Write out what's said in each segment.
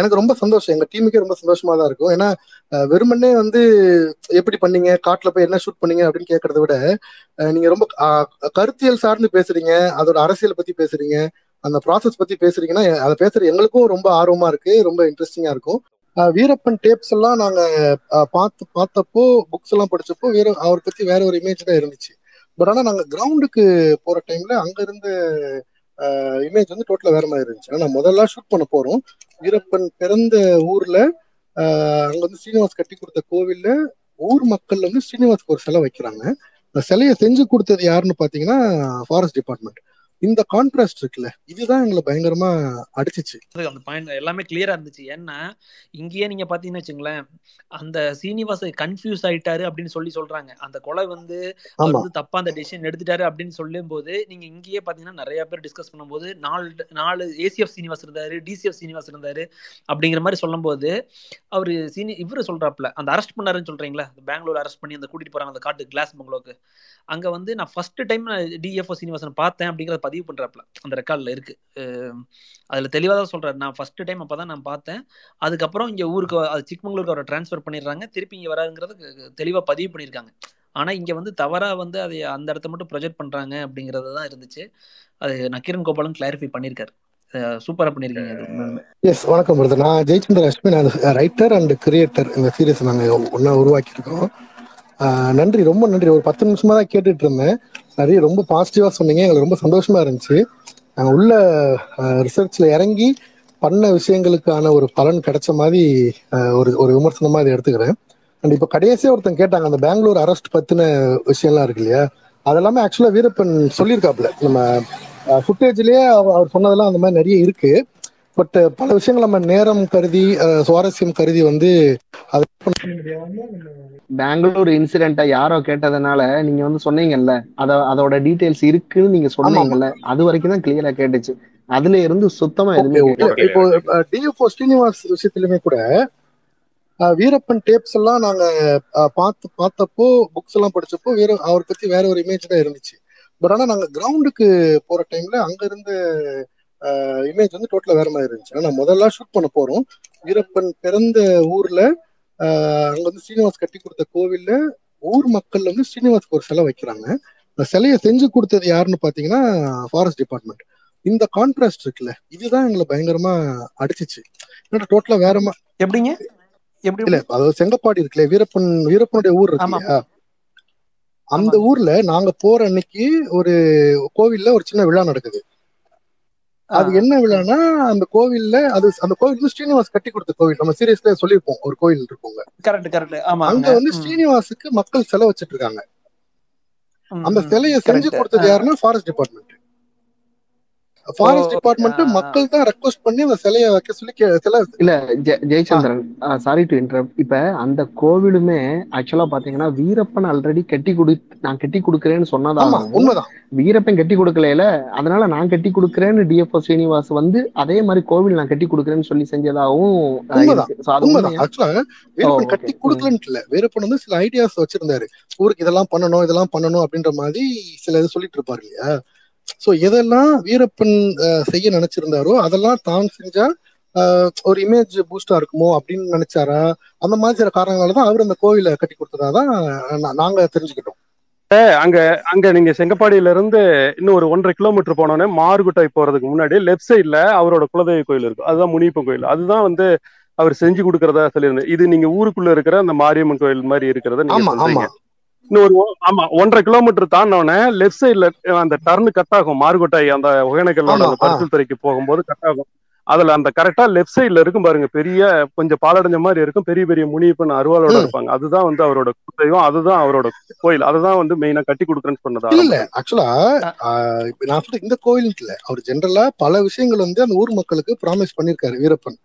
எனக்கு ரொம்ப சந்தோஷம். எங்க டீமுக்கே ரொம்ப சந்தோஷமா தான் இருக்கும். ஏன்னா வெறுமனே வந்து எப்படி பண்ணீங்க? காட்டுல போய் என்ன ஷூட் பண்ணீங்க? அப்படின்னு கேட்கறத விட நீங்க ரொம்ப கருத்தியல் சார்ந்து பேசுறீங்க. அதோட அரசியல் பத்தி பேசுறீங்க. அந்த ப்ராசஸ் பத்தி பேசுறீங்கன்னா அதை பேசுற எங்களுக்கும் ரொம்ப ஆர்வமா இருக்கு. ரொம்ப இன்ட்ரெஸ்டிங்கா இருக்கும். வீரப்பன் டேப்ஸ் எல்லாம் நாங்க பார்த்து பார்த்தப்போ புக்ஸ் எல்லாம் படிச்சப்போ வேற அவரை பத்தி வேற ஒரு இமேஜ் தான் இருந்துச்சு. பட் ஆனா நாங்க கிரவுண்டுக்கு போற டைம்ல அங்க இருந்த இமேஜ் வந்து டோட்டலா வேற மாதிரி இருந்துச்சு. ஆனா முதல்ல ஷூட் பண்ண போறோம். வீரப்பன் பிறந்த ஊர்ல ஆஹ் அங்க வந்து ஸ்ரீனிவாஸ் கட்டி கொடுத்த கோவில்ல ஊர் மக்கள் வந்து ஸ்ரீனிவாஸ்க்கு ஒரு சிலை வைக்கிறாங்க. அந்த சிலையை செஞ்சு கொடுத்தது யாருன்னு பாத்தீங்கன்னா ஃபாரஸ்ட் டிபார்ட்மெண்ட் இந்த கான்ட்ராஸ்ட் இருக்குல்ல இதுதான் எங்களை பயங்கரமா அடிச்சிச்சு. அந்த பாயிண்ட் எல்லாமே கிளியரா இருந்துச்சு. ஏன்னா இங்கேயே நீங்க பாத்தீங்கன்னு வச்சுங்களேன் அந்த சீனிவாச கன்ஃபியூஸ் ஆயிட்டாரு அப்படின்னு சொல்லி சொல்றாங்க. அந்த கொலை வந்து வந்து தப்பா அந்த டெசிஷன் எடுத்துட்டாரு அப்படின்னு சொல்லும் போது நீங்க இங்கேயே பாத்தீங்கன்னா நிறைய பேர் டிஸ்கஸ் பண்ணும்போது நாலு நாலு ஏசிஎஃப் சீனிவாஸ் இருந்தாரு டிசிஎஃப் சீனிவாஸ் இருந்தாரு அப்படிங்கிற மாதிரி சொல்லும்போது அவரு சீனி இவரு சொல்றாப்ல அந்த அரெஸ்ட் பண்ணாருன்னு சொல்றீங்களா பெங்களூர் அரெஸ்ட் பண்ணி அந்த கூட்டிட்டு போறாங்க அந்த காட்டு கிளாஸ் பங்களோக்கு அங்க வந்து நான் ஃபர்ஸ்ட் டைம் டிஎஃப்ஓ சீனிவாசன் பார்த்தேன் அப்படிங்கறத பதிவு பண்றாப்ல. அந்த ரெக்கார்டில் இருக்கு. அதில் அதுல தான் சொல்றாரு. நான் ஃபர்ஸ்ட் டைம் அப்பதான் நான் பார்த்தேன். அதுக்கப்புறம் இங்க ஊருக்கு அது சிக்மங்களூருக்கு அவரை டிரான்ஸ்ஃபர் பண்ணிடுறாங்க. திருப்பி இங்க வராருங்கிறது தெளிவா பதிவு பண்ணியிருக்காங்க. ஆனா இங்க வந்து தவறா வந்து அதை அந்த இடத்த மட்டும் ப்ரொஜெக்ட் பண்றாங்க அப்படிங்கறது தான் இருந்துச்சு. அது நக்கீரன் கோபாலும் கிளாரிஃபை பண்ணியிருக்காரு. சூப்பரா பண்ணிருக்கீங்க எஸ் வணக்கம் பிரதர் நான் Jayachandra Asmin writer and creator இந்த சீரியஸ் நாங்க ஒன்னா உருவாக்கியிருக்கோம். நன்றி ரொம்ப நன்றி. ஒரு பத்து நிமிஷமா தான் கேட்டுட்டு இருந்தேன் நிறைய ரொம்ப பாசிட்டிவா சொன்னீங்க. எங்களுக்கு ரொம்ப சந்தோஷமா இருந்துச்சு. நாங்க உள்ள ரிசர்ச்ல இறங்கி பண்ண விஷயங்களுக்கான ஒரு பலன் கிடைச்ச மாதிரி ஒரு ஒரு விமர்சனமா இதை எடுத்துக்கிறேன். அண்ட் இப்போ கடைசியா ஒருத்தன் கேட்டாங்க அந்த பெங்களூர் அரெஸ்ட் பத்தின விஷயம்லாம் இருக்கு இல்லையா? அதெல்லாமே ஆக்சுவலா வீரப்பன் சொல்லியிருக்காப்ல நம்ம ஃபுட்டேஜ்லயே அவர் சொன்னதெல்லாம் அந்த மாதிரி நிறைய இருக்கு. பட் பல விஷயங்கள் நம்ம நேரம் கருதி அஹ், சுவாரஸ்யம் கருதி வந்து அதை பெங்களூர் இன்சிடென்ட்டை யாரோ கேட்டதுனால நீங்க வந்து சொன்னீங்கல்ல. அத அதோட டீடைல்ஸ் இருக்குன்னு நீங்க சொன்னீங்கல்ல. அது வரைக்கும் தான் கிளியரா கேட்டுச்சு. அதுல இருந்து சுத்தமா எதுவுமே இப்போ டிஎஃப்ஓ ஸ்ரீனிவாஸ் விஷயத்திலுமே கூட வீரப்பன் டேப்ஸ் எல்லாம் நாங்க பார்த்து பார்த்தப்போ புக்ஸ் எல்லாம் படிச்சப்போ வேற அவரை பத்தி வேற ஒரு இமேஜ் தான் இருந்துச்சு. பட் ஆனா நாங்க கிரவுண்டுக்கு போற டைம்ல அங்க இருந்த இமேஜ் வந்து டோட்டலா வேற மாதிரி இருந்துச்சு. ஆனா முதல்ல ஷூட் பண்ண போறோம். வீரப்பன் பிறந்த ஊர்ல அங்க வந்து ஸ்ரீனிவாஸ் கட்டி கொடுத்த கோவில்ல ஊர் மக்கள் வந்து ஸ்ரீனிவாஸ்க்கு ஒரு சிலை வைக்கிறாங்க. அந்த சிலையை செஞ்சு கொடுத்தது யாருன்னு பாத்தீங்கன்னா ஃபாரஸ்ட் டிபார்ட்மெண்ட் இந்த கான்ட்ராஸ்ட் இருக்குல்ல இதுதான் எங்களை பயங்கரமா அடிச்சிச்சு. என்னடா டோட்டலா வேற மா- எப்படிங்க? எப்படி இல்ல அதாவது செங்கப்பாடி இருக்குல்ல வீரப்பன் வீரப்பனுடைய ஊர் இருக்கு அந்த ஊர்ல நாங்க போற அன்னைக்கு ஒரு கோவில்ல ஒரு சின்ன விழா நடக்குது. அது என்ன விழான்னா அந்த கோவில்ல அது அந்த கோவில் வந்து ஸ்ரீனிவாஸ் கட்டி கொடுத்த கோவில். நம்ம சீரியஸ்ல சொல்லியிருப்போம் ஒரு கோவில் இருக்கோங்க கரெக்ட் கரெக்ட். ஆமாங்க. அங்க வந்து ம். ஸ்ரீனிவாசுக்கு மக்கள் செலவு வச்சிட்டு இருக்காங்க. அந்த சிலையை செஞ்சு கொடுத்தது யாருன்னா ஃபாரஸ்ட் டிபார்ட்மெண்ட் ஃபாரஸ்ட் டிபார்ட்மெண்ட் மக்கள் தான் ரெக்வஸ்ட் பண்ணி அந்த சிலையை வைக்க சொல்லி சிலை இல்ல ஜெயச்சந்திரன் சாரி டு இன்டரப்ட் இப்ப அந்த கோவிலுமே ஆக்சுவலா பாத்தீங்கன்னா வீரப்பன் ஆல்ரெடி கட்டி கொடு நான் கட்டி கொடுக்குறேன்னு சொன்னதாகவும் உண்மைதான். வீரப்பன் கட்டி கொடுக்கல அதனால நான் கட்டி கொடுக்குறேன்னு டிஎஃப்ஓ ஸ்ரீனிவாஸ் வந்து அதே மாதிரி கோவில் நான் கட்டி கொடுக்குறேன்னு சொல்லி செஞ்சதாகவும் வீரப்பன் ஓகே கட்டி கொடுக்கலன்ட்டு இல்ல. வீரப்பன் வந்து சில ஐடியாஸ் வச்சிருந்தாரு. ஊருக்கு இதெல்லாம் பண்ணணும் இதெல்லாம் பண்ணணும் அப்படின்ற மாதிரி சில இது சொல்லிட்டு இருப்பாரு இல்லையா? சோ எதெல்லாம் வீரப்பன் அஹ், செய்ய நினைச்சிருந்தாரோ அதெல்லாம் தான் செஞ்சா ஒரு இமேஜ் பூஸ்டா இருக்குமோ அப்படின்னு நினைச்சாரா? அந்த மாதிரி சில காரணங்களாலதான் அவர் அந்த கோவிலை கட்டி கொடுத்ததாதான் நா- நாங்க தெரிஞ்சுக்கிட்டோம். அங்க அங்க நீங்க செங்கப்பாடியில இருந்து இன்னும் ஒரு ஒன்றரை கிலோமீட்டர் போனோன்னே மார்குட்டை போறதுக்கு முன்னாடி லெஃப்ட் சைடுல அவரோட குலதெய்வ கோயில் இருக்கு அதுதான் முனியப்பன் கோயில். அதுதான் வந்து அவர் செஞ்சு கொடுக்கறதா சொல்லியிருந்தேன். இது நீங்க ஊருக்குள்ள இருக்கிற அந்த மாரியம்மன் கோயில் மாதிரி இருக்கிறத நீங்க ஆமா ஆமா ஒன்றரை கிலோமீட்டர் தாண்டோடனே லெஃப்ட் சைடுல அந்த டர்ன் கட் ஆகும். மார்கோட்டை அந்த ஆ பரிசல் துறைக்கு போகும்போது கட் ஆகும். அதுல அந்த கரெக்டா லெஃப்ட் சைடுல இருக்கும் பாருங்க பெரிய கொஞ்சம் பாலடைஞ்ச மாதிரி இருக்கும். பெரிய பெரிய முனியப்பன் அருவாளோட ம். இருப்பாங்க. அதுதான் வந்து அவரோட குலதெய்வம் அதுதான் அவரோட கோயில். அதுதான் வந்து மெயினா கட்டி கொடுக்குறேன்னு சொன்னது இல்ல ஆக்சுவலா நான் சொல்ற இந்த கோயிலுக்கு இல்ல. அவர் ஜென்ரலா பல விஷயங்கள் வந்து அந்த ஊர் மக்களுக்கு ப்ராமிஸ் பண்ணிருக்காரு வீரப்பன்.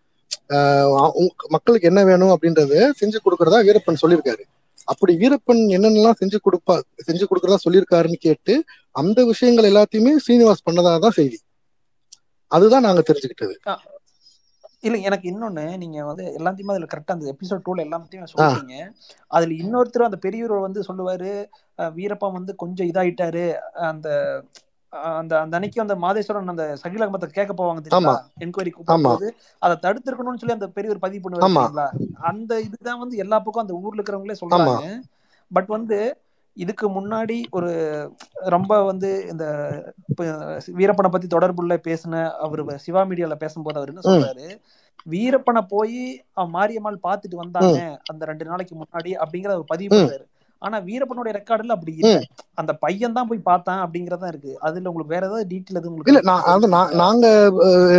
மக்களுக்கு என்ன வேணும் அப்படின்றத செஞ்சு கொடுக்கறதா வீரப்பன் சொல்லியிருக்காரு அப்படி வீரப்பன் என்னென்னலாம் செஞ்சு கொடுப்பா செஞ்சு கொடுக்கறதா சொல்லியிருக்காருன்னு கேட்டு அந்த விஷயங்கள் எல்லாத்தையுமே ஸ்ரீனிவாஸ் பண்ணதா தான் செய்தி. அதுதான் நாங்க தெரிஞ்சுக்கிட்டது. இல்ல எனக்கு இன்னொன்னு நீங்க வந்து எல்லாத்தையுமே அதுல கரெக்டா அந்த எபிசோட் டூல எல்லாத்தையும் ஆ. சொல்லிட்டீங்க. அதுல இன்னொருத்தர் அந்த பெரியவர் வந்து சொல்லுவாரு வீரப்பா வந்து கொஞ்சம் இதாயிட்டாரு அந்த அந்த அந்த அன்னைக்கு அந்த மாதேஸ்வரன் அந்த சகில் அகமத்தை கேட்க போவாங்க தெரியுங்களா? என்கொயரி கூப்பிடும் ஆமா. போது அதை தடுத்திருக்கணும்னு சொல்லி அந்த பெரிய ஒரு பதிவு தெரியுங்களா? அந்த இதுதான் வந்து எல்லா பக்கம் அந்த ஊர்ல இருக்கிறவங்களே சொல்றாங்க. பட் வந்து இதுக்கு முன்னாடி ஒரு ரொம்ப வந்து இந்த வீரப்பனை பத்தி தொடர்புள்ள பேசின அவர் சிவா மீடியால பேசும்போது அவர் என்ன சொல்றாரு? வீரப்பனை போய் மாரியம்மாள் பாத்துட்டு வந்தாங்க அந்த ரெண்டு நாளைக்கு முன்னாடி அப்படிங்கறத அவர் பதிவு ம். பண்றாரு ஆனா வீரப்பனுடைய ரெக்கார்டுல அப்படி இல்ல. அந்த பையன் தான் போய் பார்த்தான் அப்படிங்கறதா இருக்கு. அதுல உங்களுக்கு வேற ஏதாவது டீட்டெயில் எதுவும் இல்ல உங்களுக்கு நான் அது நான் தெரிஞ்சுக்கா நாங்க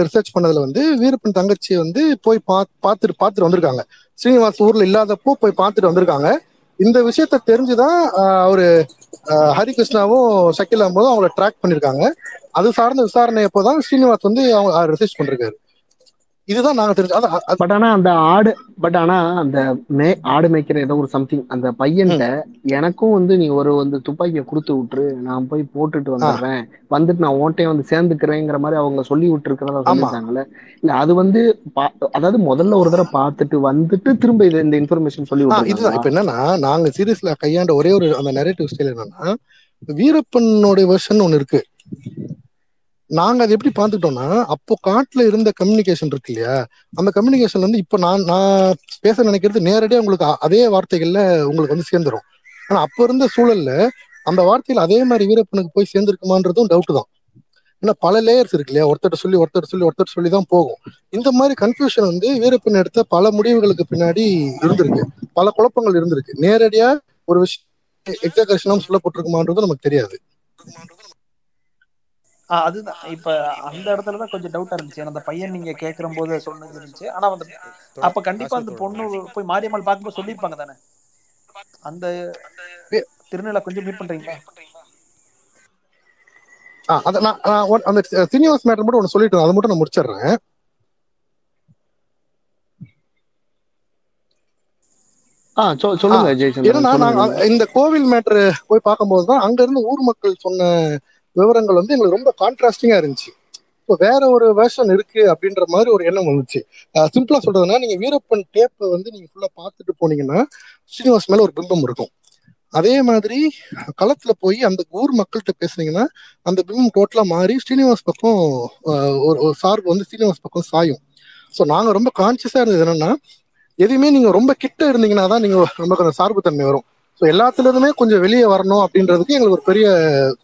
ரிசர்ச் பண்ணதுல வந்து வீரப்பன் தங்கச்சி வந்து போய் பார்த்துட்டு பார்த்துட்டு வந்திருக்காங்க. ஸ்ரீனிவாஸ் ஊர்ல இல்லாதப்போ போய் பார்த்துட்டு வந்திருக்காங்க. இந்த விஷயத்த தெரிஞ்சுதான் அவரு ஹரிகிருஷ்ணாவும் ஷக்கில் அஹமதும் அவங்கள ட்ராக் பண்ணிருக்காங்க. அது சார்ந்த விசாரணை அப்போதான் ஸ்ரீனிவாஸ் வந்து அவங்க ரிசர்ச் பண்ணிருக்காரு. இதுதான் நாங்க தெரிஞ்சு பட் ஆனா அந்த ஆடு பட் ஆனா அந்த மே ஆடு மேய்க்கிற ஏதோ ஒரு சம்திங் அந்த பையன்கிட்ட எனக்கும் வந்து நீ ஒரு வந்து துப்பாக்கியை கொடுத்து விட்டுரு நான் போய் போட்டுட்டு வந்துடுறேன். வந்துட்டு நான் ஓட்டையும் வந்து சேர்ந்துக்கிறேங்கிற மாதிரி அவங்க சொல்லி விட்டுருக்கிறதா ஆமா. சொல்லியிருக்காங்கல்ல. இல்ல அது வந்து அதாவது முதல்ல ஒரு தடவை பார்த்துட்டு வந்துட்டு திரும்ப இது இந்த இன்ஃபர்மேஷன் சொல்லி இதுதான். இப்ப என்னன்னா நாங்க சீரியஸ்ல கையாண்ட ஒரே ஒரு அந்த நெரேட்டிவ் ஸ்டைல் என்னன்னா வீரப்பனுடைய வெர்ஷன் ஒண்ணு இருக்கு. நாங்க அதை எப்படி பார்த்துக்கிட்டோம்னா அப்போ காட்டுல இருந்த கம்யூனிகேஷன் இருக்கு இல்லையா? அந்த கம்யூனிகேஷன் வந்து இப்போ நான் நான் பேச நினைக்கிறது நேரடியாக உங்களுக்கு அதே வார்த்தைகள்ல உங்களுக்கு வந்து சேர்ந்துரும். ஆனா அப்போ இருந்த சூழல்ல அந்த வார்த்தையில அதே மாதிரி வீரப்பனுக்கு போய் சேர்ந்திருக்குமான்றதும் டவுட் தான். ஏன்னா பல லேயர்ஸ் இருக்கு இல்லையா? ஒருத்தர் சொல்லி ஒருத்தர் சொல்லி ஒருத்தர் சொல்லி தான் போகும். இந்த மாதிரி கன்ஃபியூஷன் வந்து வீரப்பன் எடுத்த பல முடிவுகளுக்கு பின்னாடி இருந்திருக்கு. பல குழப்பங்கள் இருந்திருக்கு. நேரடியா ஒரு விஷயம் எக்ஸாகரேஷனும் சொல்லப்பட்டிருக்குமான்றது நமக்கு தெரியாது. அதுதான் இப்ப அந்த இடத்துல தான் கொஞ்சம் டவுட்டா இருந்துச்சு. அந்த பையன் நீங்க கேக்குற போது சொன்னது இருந்துச்சு. ஆனா அந்த அப்ப கண்டிப்பா அந்த பொண்ணு போய் மாரியம்மாள் பார்க்கும்போது சொல்லியிருப்பாங்க தானே? அந்த திருநெல்லை கொஞ்சம் மீட் பண்றீங்களா? ஆ, அத நான் நான் ஒன்- அந்த சீனிவாஸ் மேட்டர் மட்டும் ஒன்று சொல்லிட்டு அதை மட்டும் நான் முடிச்சிடுறேன். ஆ சொ- சொல்லுங்க இந்த கோவில் மேட்ரு போய் பார்க்கும்போது தான் அங்க இருந்து ஊர் மக்கள் சொன்ன விவரங்கள் வந்து எங்களுக்கு ரொம்ப கான்ட்ராஸ்டிங்கா இருந்துச்சு. இப்போ வேற ஒரு வேர்ஷன் இருக்கு அப்படின்ற மாதிரி ஒரு எண்ணம் வந்துச்சு. சிம்பிளா சொல்றதுன்னா நீங்க வீரப்பன் டேப்பை வந்து நீங்க ஃபுல்லா பார்த்துட்டு போனீங்கன்னா ஸ்ரீனிவாஸ் மேல ஒரு பிம்பம் இருக்கும். அதே மாதிரி களத்துல போய் அந்த ஊர் மக்கள்கிட்ட பேசுனீங்கன்னா அந்த பிம்பம் டோட்டலா மாறி ஸ்ரீனிவாஸ் பக்கம் ஒரு ஒரு சார்பு வந்து ஸ்ரீனிவாஸ் பக்கம் சாயும். ஸோ நாங்க ரொம்ப கான்சியஸா இருந்தது என்னன்னா எதுவுமே நீங்க ரொம்ப கிட்ட இருந்தீங்கன்னா தான் நீங்க நமக்கு அந்த சார்பு தன்மை வரும். ஸோ எல்லாத்துலேருந்துமே கொஞ்சம் வெளியே வரணும் அப்படின்றதுக்கு எங்களுக்கு ஒரு பெரிய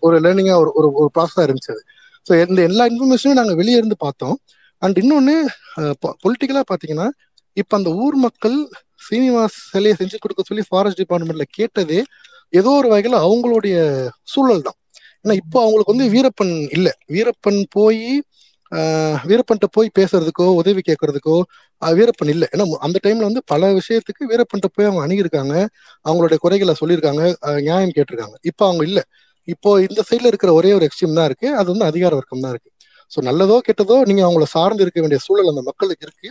ஒரு லேர்னிங்காக ஒரு ஒரு ஒரு ப்ராசஸாக இருந்துச்சு அது. ஸோ இந்த எல்லா இன்ஃபர்மேஷனும் நாங்கள் வெளியே இருந்து பார்த்தோம். அண்ட் இன்னொன்று பொலிட்டிக்கலாக பார்த்தீங்கன்னா இப்போ அந்த ஊர் மக்கள் சீனிவாஸ் சிலையை செஞ்சு கொடுக்க சொல்லி ஃபாரஸ்ட் டிபார்ட்மெண்ட்ல கேட்டதே ஏதோ ஒரு வகையில் அவங்களுடைய சூழல் தான் ஏன்னா இப்போ அவங்களுக்கு வந்து வீரப்பன் இல்லை. வீரப்பன் போய் வீரப்பன்ட்ட போய் பேசுறதுக்கோ உதவி கேட்கறதுக்கோ வீரப்பன் இல்லை. ஏன்னா அந்த டைம்ல வந்து பல விஷயத்துக்கு வீரப்பன்ட்ட போய் அவங்க அணுகியிருக்காங்க. அவங்களுடைய குறைகளை சொல்லியிருக்காங்க. நியாயம் கேட்டிருக்காங்க. இப்போ அவங்க இல்லை. இப்போ இந்த சைட்ல இருக்கிற ஒரே ஒரு எக்ஸ்ட்ரீம் தான் இருக்கு. அது வந்து அதிகார வர்க்கம் தான் இருக்கு. ஸோ நல்லதோ கெட்டதோ நீங்க அவங்கள சார்ந்து இருக்க வேண்டிய சூழல் அந்த மக்களுக்கு இருக்கு.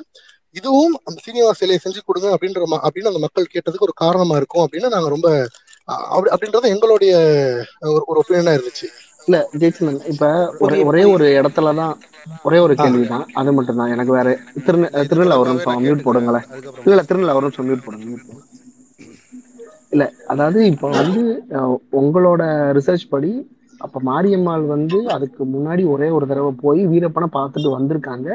இதுவும் அந்த சீனிவாஸ் சிலையை செஞ்சு கொடுங்க அப்படின்ற அப்படின்னு அந்த மக்கள் கேட்டதுக்கு ஒரு காரணமா இருக்கும் அப்படின்னு நாங்க ரொம்ப அப்படி அப்படின்றது எங்களுடைய ஒரு ஒரு ஒப்பீனியனா இருந்துச்சு. இல்ல ஜெயச்சந்திரன் இப்ப ஒரே ஒரே ஒரு இடத்துல தான் ஒரே ஒரு ஆ. கேள்விதான். அது மட்டும் தான் எனக்கு வேற திருநெ திருநெல்ல ஒரு நிமிஷம் மியூட் போடுங்களேன். இல்ல இல்ல திருநெல்ல ஒரு நிமிஷம் மியூட் போடுங்க மியூட் போடுங்க. இல்ல அதாவது இப்போ வந்து உங்களோட ரிசர்ச் படி அப்ப மாரியம்மாள் வந்து அதுக்கு முன்னாடி ஒரே ஒரு தடவை போய் வீரப்பனை பார்த்துட்டு வந்திருக்காங்க.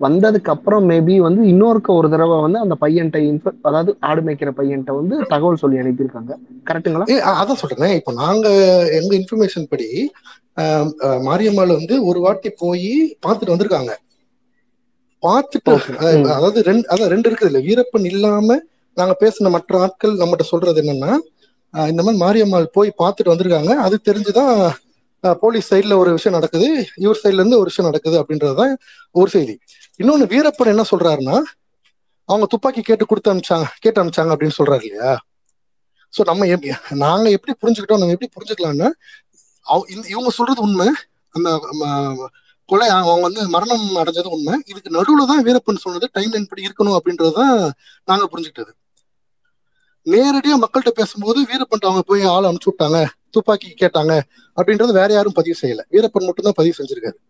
வந்ததுக்கு அப்புறம் மேபி வந்து இன்னொருக்க ஒரு தடவை வந்து அந்த பையன்கிட்ட இன்ஃப அதாவது ஆடு மேய்க்கிற பையன்கிட்ட வந்து தகவல் சொல்லி அனுப்பியிருக்காங்க. அ- அதான் சொல்றேன். இப்போ நாங்க எங்க இன்ஃபர்மேஷன் படி மாரியம்மாள் வந்து ஒரு வாட்டி போய் பார்த்துட்டு வந்திருக்காங்க. பார்த்துட்டு அதாவது ரெண்டு அதான் ரெண்டு இருக்குது இல்ல. வீரப்பன் இல்லாம நாங்க பேசின மற்ற ஆட்கள் நம்மகிட்ட சொல்றது என்னன்னா இந்த மாதிரி மாரியம்மாள் போய் பார்த்துட்டு வந்திருக்காங்க. அது தெரிஞ்சுதான் போலீஸ் சைடுல ஒரு விஷயம் நடக்குது. இவர் சைடுல இருந்து ஒரு விஷயம் நடக்குது அப்படின்றதுதான் ஒரு செய்தி. இன்னொன்னு வீரப்பன் என்ன சொல்றாருன்னா அவங்க துப்பாக்கி கேட்டு கொடுத்து அனுப்பிச்சாங்க கேட்டு அனுப்பிச்சாங்க அப்படின்னு சொல்றாரு இல்லையா? சோ நம்ம எப்படி நாங்க எப்படி புரிஞ்சுக்கிட்டோம் நம்ம எப்படி புரிஞ்சுக்கலாம்னா அவ- இந்த- இவங்க சொல்றது உண்மை. அந்த கொலை அவங்க வந்து மரணம் அடைஞ்சது உண்மை. இதுக்கு நடுவுல தான் வீரப்பன் சொன்னது டைம் லைன் படி இருக்கணும் அப்படின்றதுதான் நாங்க புரிஞ்சுக்கிட்டது. நேரடியா மக்கள்கிட்ட பேசும்போது வீரப்பன் அவங்க போய் ஆள் அனுப்பிச்சு விட்டாங்க துப்பாக்கி கேட்டாங்க அப்படின்றது வேற யாரும் பதிவு செய்யல. வீரப்பன் மட்டும் தான் பதிவு செஞ்சிருக்காரு.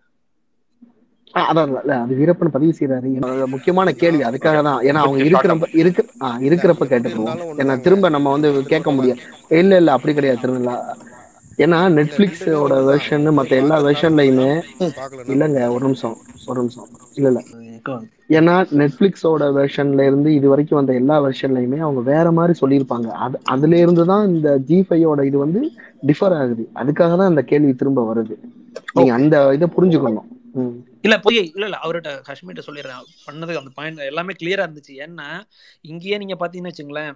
அதான் அது வீரப்பன் பதிவு செய்யறாரு என்னோட முக்கியமான கேள்வி. அதுக்காக தான் ஏன்னா அவங்க இருக்கிறப்ப இருக்கு ஆ இருக்கிறப்ப கேட்டுக்குவோம். ஏன்னா திரும்ப நம்ம வந்து கேட்க முடியாது. இல்ல இல்ல அப்படி கிடையாது திருநெல்லா ஏன்னா நெட்ஃபிளிக்ஸோட வெர்ஷன் மத்த எல்லா வெர்ஷன்லயுமே இல்லைங்க ஒரு நிமிஷம் ஒரு நிமிஷம். இல்ல இல்ல. ஏன்னா நெட்ஃபிளிக்ஸோட வெர்ஷன்ல இருந்து இது வரைக்கும் வந்த எல்லா வெர்ஷன்லயுமே அவங்க வேற மாதிரி சொல்லியிருப்பாங்க. அது அதுல இருந்து தான் இந்த ஜி ஃபைவோட இது வந்து டிஃபர் ஆகுது. அதுக்காக தான் இந்த கேள்வி திரும்ப வருது. நீங்க அந்த இதை புரிஞ்சுக்கணும். இல்ல போய் இல்ல இல்ல. அவர்கிட்ட காஷ்மீர்ட்ட சொல்லிடுறேன். பண்ணது அந்த பாயிண்ட் எல்லாமே கிளியரா இருந்துச்சு. ஏன்னா இங்கேயே நீங்க பாத்தீங்கன்னு வச்சுங்களேன்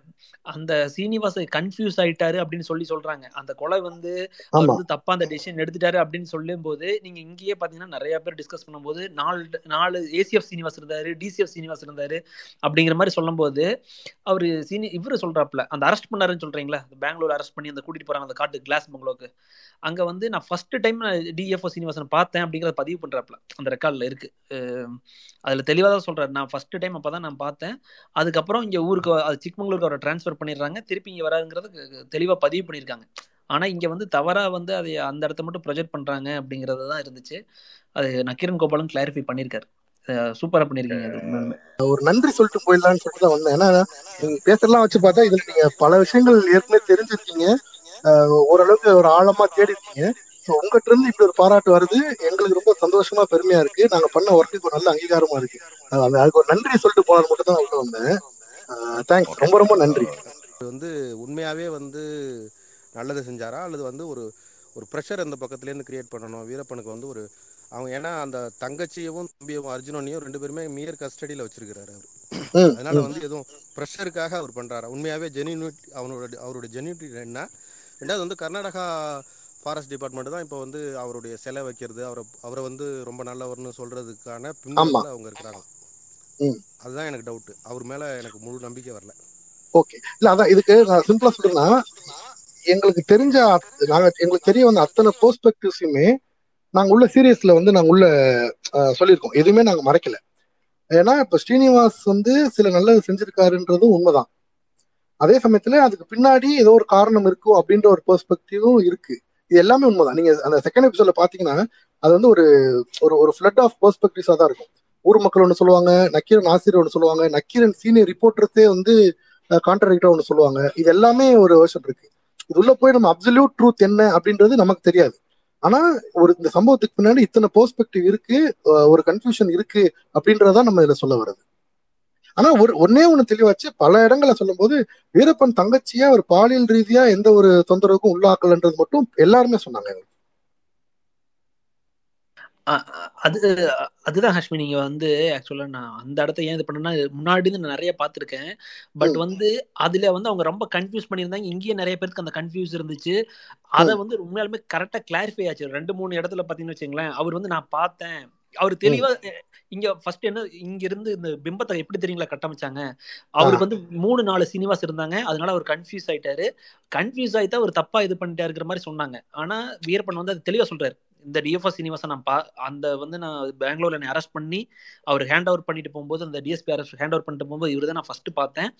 அந்த சீனிவாச கன்ஃபியூஸ் ஆயிட்டாரு அப்படின்னு சொல்லி சொல்றாங்க. அந்த கொலை வந்து அவர் வந்து தப்பா அந்த டெசிஷன் எடுத்துட்டாரு அப்படின்னு சொல்லும் போது நீங்க இங்கேயே பாத்தீங்கன்னா நிறைய பேர் டிஸ்கஸ் பண்ணும்போது நாலு நாலு ஏசிஎஃப் சீனிவாஸ் இருந்தாரு டிசிஎஃப் சீனிவாஸ் இருந்தாரு அப்படிங்கிற மாதிரி சொல்லும்போது அவரு சீனி இவரு சொல்றாப்ல அந்த அரெஸ்ட் பண்ணாருன்னு சொல்றீங்களா பெங்களூர் அரெஸ்ட் பண்ணி அந்த கூட்டிட்டு போறாங்க அந்த காட்டு கிளாஸ் பங்களோக்கு அங்க வந்து நான் ஃபர்ஸ்ட் டைம் டிஎஃப்ஓ சீனிவாசன் பார்த்தேன் அப்படிங்கறத பதிவு பண்றாப்ல அந்த ரெக்கார்டில் இருக்கு. அதில் அதுல தான் சொல்றாரு. நான் ஃபர்ஸ்ட் டைம் அப்பதான் நான் பார்த்தேன். அதுக்கப்புறம் இங்க ஊருக்கு அது சிக்மங்களூருக்கு அவரை டிரான்ஸ்ஃபர் பண்ணிடுறாங்க. திருப்பி இங்கே வராதுங்கிறது தெளிவாக பதிவு பண்ணியிருக்காங்க. ஆனா இங்க வந்து தவறாக வந்து அதை அந்த இடத்த மட்டும் ப்ரொஜெக்ட் பண்றாங்க அப்படிங்கிறது தான் இருந்துச்சு. அது நக்கீரன் கோபாலும் கிளாரிஃபை பண்ணியிருக்காரு. சூப்பரா பண்ணிருக்கீங்க ஒரு நன்றி சொல்லிட்டு போயிடலாம்னு சொல்லிட்டு தான் வந்தேன். ஏன்னா நீங்க பேசலாம் வச்சு பார்த்தா இதுல நீங்க பல விஷயங்கள் ஏற்கனவே தெரிஞ்சிருக்கீங்க. ஓரளவுக்கு ஒரு ஆழமா தேடி இருக்கீங்க உங்ககிட்ட இருந்து இப்படி ஒரு பாராட்டு வருது. எங்களுக்கு ரொம்ப சந்தோஷமா பெருமையா இருக்கு. நாங்க பண்ண ஒர்க்குக்கு ஒரு நல்ல அங்கீகாரமா இருக்கு. அதுக்கு ஒரு நன்றி சொல்லிட்டு போனது மட்டும் தான் உள்ள வந்தேன். தேங்க்ஸ் ரொம்ப ரொம்ப நன்றி. வந்து உண்மையாவே வந்து நல்லது செஞ்சாரா? அல்லது வந்து ஒரு ஒரு ப்ரெஷர் அந்த பக்கத்துலேருந்து கிரியேட் பண்ணணும்? வீரப்பனுக்கு வந்து ஒரு அவங்க ஏன்னா அந்த தங்கச்சியவும் தம்பியவும் அர்ஜுனனையும் ரெண்டு பேருமே மியர் கஸ்டடியில் வச்சிருக்கிறாரு அவர். அதனால. வந்து எதுவும் ப்ரெஷருக்காக அவர் பண்றாரா? உண்மையாவே ஜெனியூனிட்டி அவனோட அவருடைய ஜெனியூனிட்டி என்ன? ரெண்டாவது வந்து கர்நாடகா ஃபாரஸ்ட் டிபார்ட்மெண்ட் தான் இப்போ வந்து அவருடைய சிலை வைக்கிறது. அவரை அவரை வந்து ரொம்ப நல்லவர்னு சொல்றதுக்கான பின்புலத்தில் அவங்க இருக்கிறாங்க. ம். அதுதான் எனக்கு டவுட் அவர் மேல எனக்கு முழு நம்பிக்கை வரல. ஓகே இல்ல அதான் இதுக்கு நான் சிம்பிளா சொல்றேன்னா எங்களுக்கு தெரிஞ்ச நாங்க எங்களுக்கு தெரிய வந்த அத்தனை பெர்ஸ்பெக்டிவ்ஸுமே நாங்க உள்ள சீரியஸ்ல வந்து நாங்க உள்ள சொல்லியிருக்கோம். எதுவுமே நாங்க மறைக்கல. ஏன்னா இப்ப ஸ்ரீனிவாஸ் வந்து சில நல்லது செஞ்சிருக்காருன்றதும் உண்மைதான். அதே சமயத்துல அதுக்கு பின்னாடி ஏதோ ஒரு காரணம் இருக்கும் அப்படின்ற ஒரு பெர்ஸ்பெக்டிவும் இருக்கு. இது எல்லாமே உண்மைதான். நீங்க அந்த செகண்ட் எபிசோட்ல பாத்தீங்கன்னா அது வந்து ஒரு ஒரு ஒரு ஃபிளட் ஆஃப் பெர்ஸ்பெக்டிவ்ஸா தான் இருக்கும். ஊர் மக்கள் ஒன்று சொல்லுவாங்க நக்கீரன் ஆசிரியர் ஒன்று சொல்லுவாங்க நக்கீரன் சீனியர் ரிப்போர்ட்டர்ஸே வந்து கான்ட்ராக்டா ஒன்று சொல்லுவாங்க. இது எல்லாமே ஒரு வருஷன் இருக்கு. இது உள்ள போய் நம்ம அப்சல்யூட் ட்ரூத் என்ன அப்படின்றது நமக்கு தெரியாது. ஆனா ஒரு இந்த சம்பவத்துக்கு பின்னாடி இத்தனை பெர்ஸ்பெக்டிவ் இருக்கு ஒரு கன்ஃபியூஷன் இருக்கு அப்படின்றதான் நம்ம இதுல சொல்ல வருது ஆனா ஒரு ஒன்னே ஒண்ணு தெளிவாச்சு. பல இடங்களை சொல்லும்போது வீரப்பன் தங்கச்சியா ஒரு பாலியல் ரீதியா எந்த ஒரு தொந்தரவுக்கும் உள்ளாக்கலன்றது மட்டும் எல்லாருமே சொன்னாங்க எங்களுக்கு. அது அதுதான் ஹஷ்மி நீங்க வந்து ஆக்சுவலா நான் அந்த இடத்த ஏன் இது பண்ணேன்னா முன்னாடி இருந்து நான் நிறைய பார்த்திருக்கேன். பட் வந்து அதுல வந்து அவங்க ரொம்ப கன்ஃபியூஸ் பண்ணியிருந்தாங்க. இங்கேயே நிறைய பேருக்கு அந்த கன்ஃபியூஸ் இருந்துச்சு. அதை வந்து உண்மையாலுமே கரெக்டா கிளாரிஃபை ஆச்சு. ரெண்டு மூணு இடத்துல பாத்தீங்கன்னு வச்சுங்களேன் அவர் வந்து நான் பார்த்தேன். அவர். தெளிவா இங்க ஃபர்ஸ்ட் என்ன இங்க இருந்து இந்த பிம்பத்தை எப்படி தெரியுங்களா கட்டமைச்சாங்க? அவருக்கு வந்து மூணு நாலு சீனிவாஸ் இருந்தாங்க. அதனால அவர் கன்ஃபியூஸ் ஆயிட்டாரு. கன்ஃபியூஸ் ஆயிட்டா அவர் தப்பா இது பண்ணிட்டாருங்கிற மாதிரி சொன்னாங்க. ஆனா வீரப்பன் வந்து அது தெளிவா சொல்றாரு. இந்த டிஎஃப்எஸ் சீனிவாசன் நான் பா அந்த வந்து நான் பெங்களூர்ல என்னை அரெஸ்ட் பண்ணி அவர் ஹேண்ட் ஓவர் பண்ணிட்டு போகும்போது அந்த டிஎஸ்பி அரெஸ்ட் ஹேண்ட் ஓவர் பண்ணிட்டு போகும்போது இவர் தான் நான் ஃபர்ஸ்ட் பார்த்தேன்.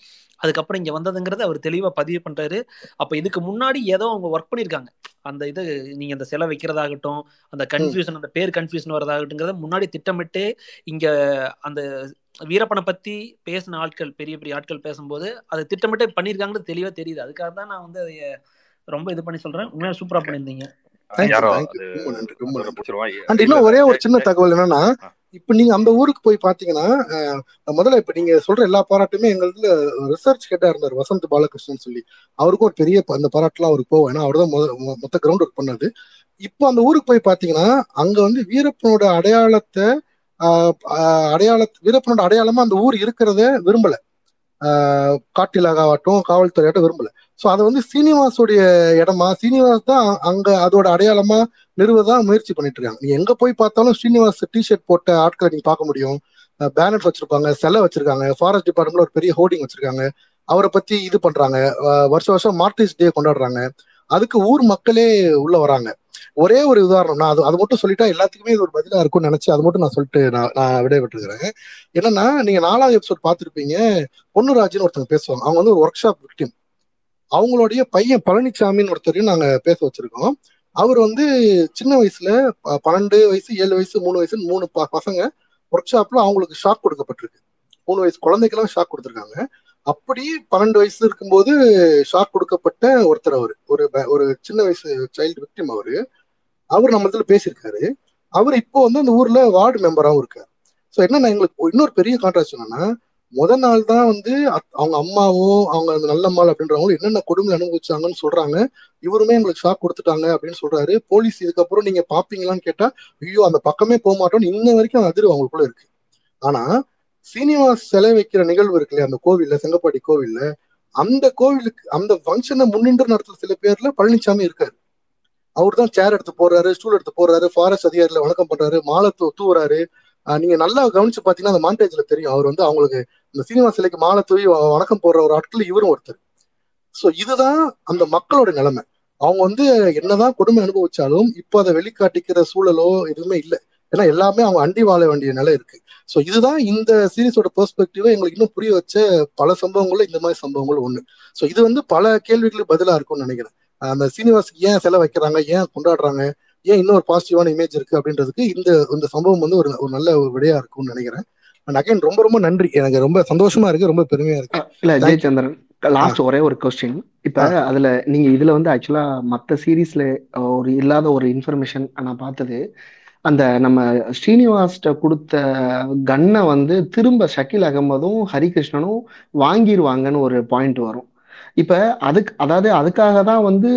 அதுக்கப்புறம் இங்க வந்ததுங்கிறத அவர் தெளிவா பதிவு பண்றாரு. அப்ப இதுக்கு முன்னாடி ஏதோ அவங்க ஒர்க் பண்ணிருக்காங்க அந்த இது நீங்க அந்த சிலை வைக்கிறதாகட்டும் அந்த கன்ஃபியூஷன் அந்த பேர் கன்ஃபியூஷன் வரதாகட்டுங்கிறத முன்னாடி திட்டமிட்டு இங்க அந்த வீரப்பனை பத்தி பேசின ஆட்கள் பெரிய பெரிய ஆட்கள் பேசும்போது அதை திட்டமிட்டே பண்ணியிருக்காங்கன்னு தெளிவா தெரியுது. அதுக்காக தான் நான் வந்து அதை ரொம்ப இது பண்ணி சொல்றேன். உண்மையா சூப்பரா பண்ணியிருந்தீங்க. அண்ட் இன்னும் ஒரே ஒரு சின்ன தகவல் என்னன்னா இப்ப நீங்க அந்த ஊருக்கு போய் பாத்தீங்கன்னா முதல்ல இப்ப நீங்க சொல்ற எல்லா பாராட்டுமே எங்களுக்கு ரிசர்ச் ஹெட்டா இருந்தார் வசந்த் பாலகிருஷ்ணன் சொல்லி. அவருக்கும் ஒரு பெரிய அந்த பாராட்டுலாம் அவருக்கு போவோம் ஏன்னா அவர் தான் மொத்த கிரவுண்ட் ஒர்க் பண்ணது இப்போ அந்த ஊருக்கு போய் பாத்தீங்கன்னா அங்க வந்து வீரப்பனோட அடையாளத்தை அடையாள வீரப்பனோட அடையாளமா அந்த ஊர் இருக்கிறத விரும்பல. காட்டிலாகட்டும் காவல்துறையாட்டும் விரும்பல. ஸோ அதை வந்து சீனிவாஸோடைய இடமா சீனிவாஸ் தான் அங்க அதோட அடையாளமா நிறுவதான் முயற்சி பண்ணிட்டு இருக்காங்க. நீ எங்க போய் பார்த்தாலும் ஸ்ரீனிவாஸ் டிஷர்ட் போட்ட ஆட்களை நீங்க பார்க்க முடியும். பேனர்ஸ் வச்சிருப்பாங்க செலை வச்சிருக்காங்க ஃபாரஸ்ட் டிபார்ட்மெண்ட்ல ஒரு பெரிய ஹோர்டிங் வச்சிருக்காங்க. அவரை பத்தி இது பண்றாங்க. வருஷம் வருஷம் மார்டிஸ் டே கொண்டாடுறாங்க. அதுக்கு ஊர் மக்களே உள்ள வராங்க. ஒரே ஒரு உதாரணம் நான் அது அது மட்டும் சொல்லிட்டா எல்லாத்துக்குமே இது ஒரு பதிலா இருக்கும்னு நினைச்சு அது மட்டும் நான் சொல்லிட்டு நான் நான் விடை விட்டுருக்கிறேன் என்னன்னா நீங்க நாலாவது எபிசோட் பார்த்திருப்பீங்க. பொன்னுராஜ்னு ஒருத்தவங்க பேசுவாங்க. அவங்க வந்து ஒரு ஒர்க் ஷாப் விக்டிம் அவங்களுடைய பையன் பழனிசாமின்னு ஒருத்தரையும் நாங்க பேச வச்சிருக்கோம். அவர் வந்து சின்ன வயசுல பன்னெண்டு வயசு ஏழு வயசு மூணு வயசு மூணு ப- பசங்க ஒர்க் ஷாப்ல அவங்களுக்கு ஷாக் கொடுக்கப்பட்டிருக்கு. மூணு வயசு குழந்தைக்கெல்லாம் ஷாக் கொடுத்துருக்காங்க. அப்படி பன்னெண்டு வயசு இருக்கும்போது ஷாக் கொடுக்கப்பட்ட ஒருத்தர் அவர். ஒரு ஒரு சின்ன வயசு சைல்டு விக்டிம் அவரு. அவர் நம்ம பேசியிருக்காரு. அவர் இப்போ வந்து அந்த ஊர்ல வார்டு மெம்பராகவும் இருக்காரு. ஸோ என்னன்னா எங்களுக்கு இன்னொரு பெரிய கான்ட்ராஸ்ட் என்னன்னா முத நாள் தான் வந்து அத்- அவங்க அம்மாவும் அவங்க அந்த நல்லம்மாள் அப்படின்றவங்களும் என்னென்ன கொடுமை அனுபவிச்சாங்கன்னு சொல்றாங்க. இவருமே எங்களுக்கு ஷாக் கொடுத்துட்டாங்க அப்படின்னு சொல்றாரு. போலீஸ் இதுக்கப்புறம் நீங்க பாப்பீங்களான்னு கேட்டா ஐயோ அந்த பக்கமே போக மாட்டோம்னு இன்ன வரைக்கும் அந்த அதிர்வு அவங்களுக்குள்ள இருக்கு. ஆனா சீனிவாஸ் சிலை வைக்கிற நிகழ்வு இருக்குல்லையா அந்த கோவில்ல செங்கப்பாடி கோவில்ல அந்த கோவிலுக்கு அந்த ஃபங்க்ஷனை முன்னின்று நடத்துற சில பேர்ல பழனிசாமி இருக்காரு. அவர் தான் சேர் எடுத்து போடுறாரு ஸ்டூல் எடுத்து போடுறாரு ஃபாரஸ்ட் அதிகாரில வணக்கம் பண்றாரு மாலை தூ தூவுறாரு. நீங்க நல்லா கவனிச்சு பாத்தீங்கன்னா அந்த மாண்டேஜ்ல தெரியும். அவர் வந்து அவங்களுக்கு இந்த சீனிவாஸ் சிலைக்கு மாலை தூவி வணக்கம் போடுற ஒரு ஆட்கள் இவரும் ஒருத்தர். சோ இதுதான் அந்த மக்களோட நிலைமை. அவங்க வந்து என்னதான் கொடுமை அனுபவிச்சாலும் இப்போ அதை வெளிக்காட்டிக்கிற சூழலோ எதுவுமே இல்லை. ஏன்னா எல்லாமே அவங்க அண்டி வாழ வேண்டிய நிலை இருக்கு. சோ இதுதான் இந்த சீரிஸோட பெர்ஸ்பெக்டிவா எங்களுக்கு இன்னும் புரிய வச்ச பல சம்பவங்கள்ல இந்த மாதிரி சம்பவங்கள் ஒண்ணு. சோ இது வந்து பல கேள்விகளுக்கு பதிலா இருக்கும்னு நினைக்கிறேன். அந்த சீனிவாஸ்க்கு ஏன் செலவு வைக்கிறாங்க? ஏன் கொண்டாடுறாங்க? ஏன் இன்னொரு பாசிட்டிவான இமேஜ் இருக்கு அப்படின்றதுக்கு இந்த இந்த சம்பவம் வந்து ஒரு ஒரு நல்ல ஒரு விடையா இருக்கும்னு நினைக்கிறேன். அண்ட் அகைன் ரொம்ப ரொம்ப நன்றி. எனக்கு ரொம்ப சந்தோஷமா இருக்கு ரொம்ப பெருமையா இருக்கு. இல்ல. ஜெயச்சந்திரன் லாஸ்ட் ஒரே ஒரு கொஸ்டின் இப்ப. அதுல நீங்க இதுல வந்து ஆக்சுவலா மத்த சீரீஸ்ல ஒரு இல்லாத ஒரு இன்ஃபர்மேஷன் நான் பார்த்தது. அந்த நம்ம ஸ்ரீனிவாஸ்ட கொடுத்த கன்னை வந்து திரும்ப ஷக்கீல் அகமதும் ஹரிகிருஷ்ணனும் வாங்கிடுவாங்கன்னு ஒரு பாயிண்ட் வரும். இப்ப அதுக்கு அதாவது அதுக்காக தான் வந்து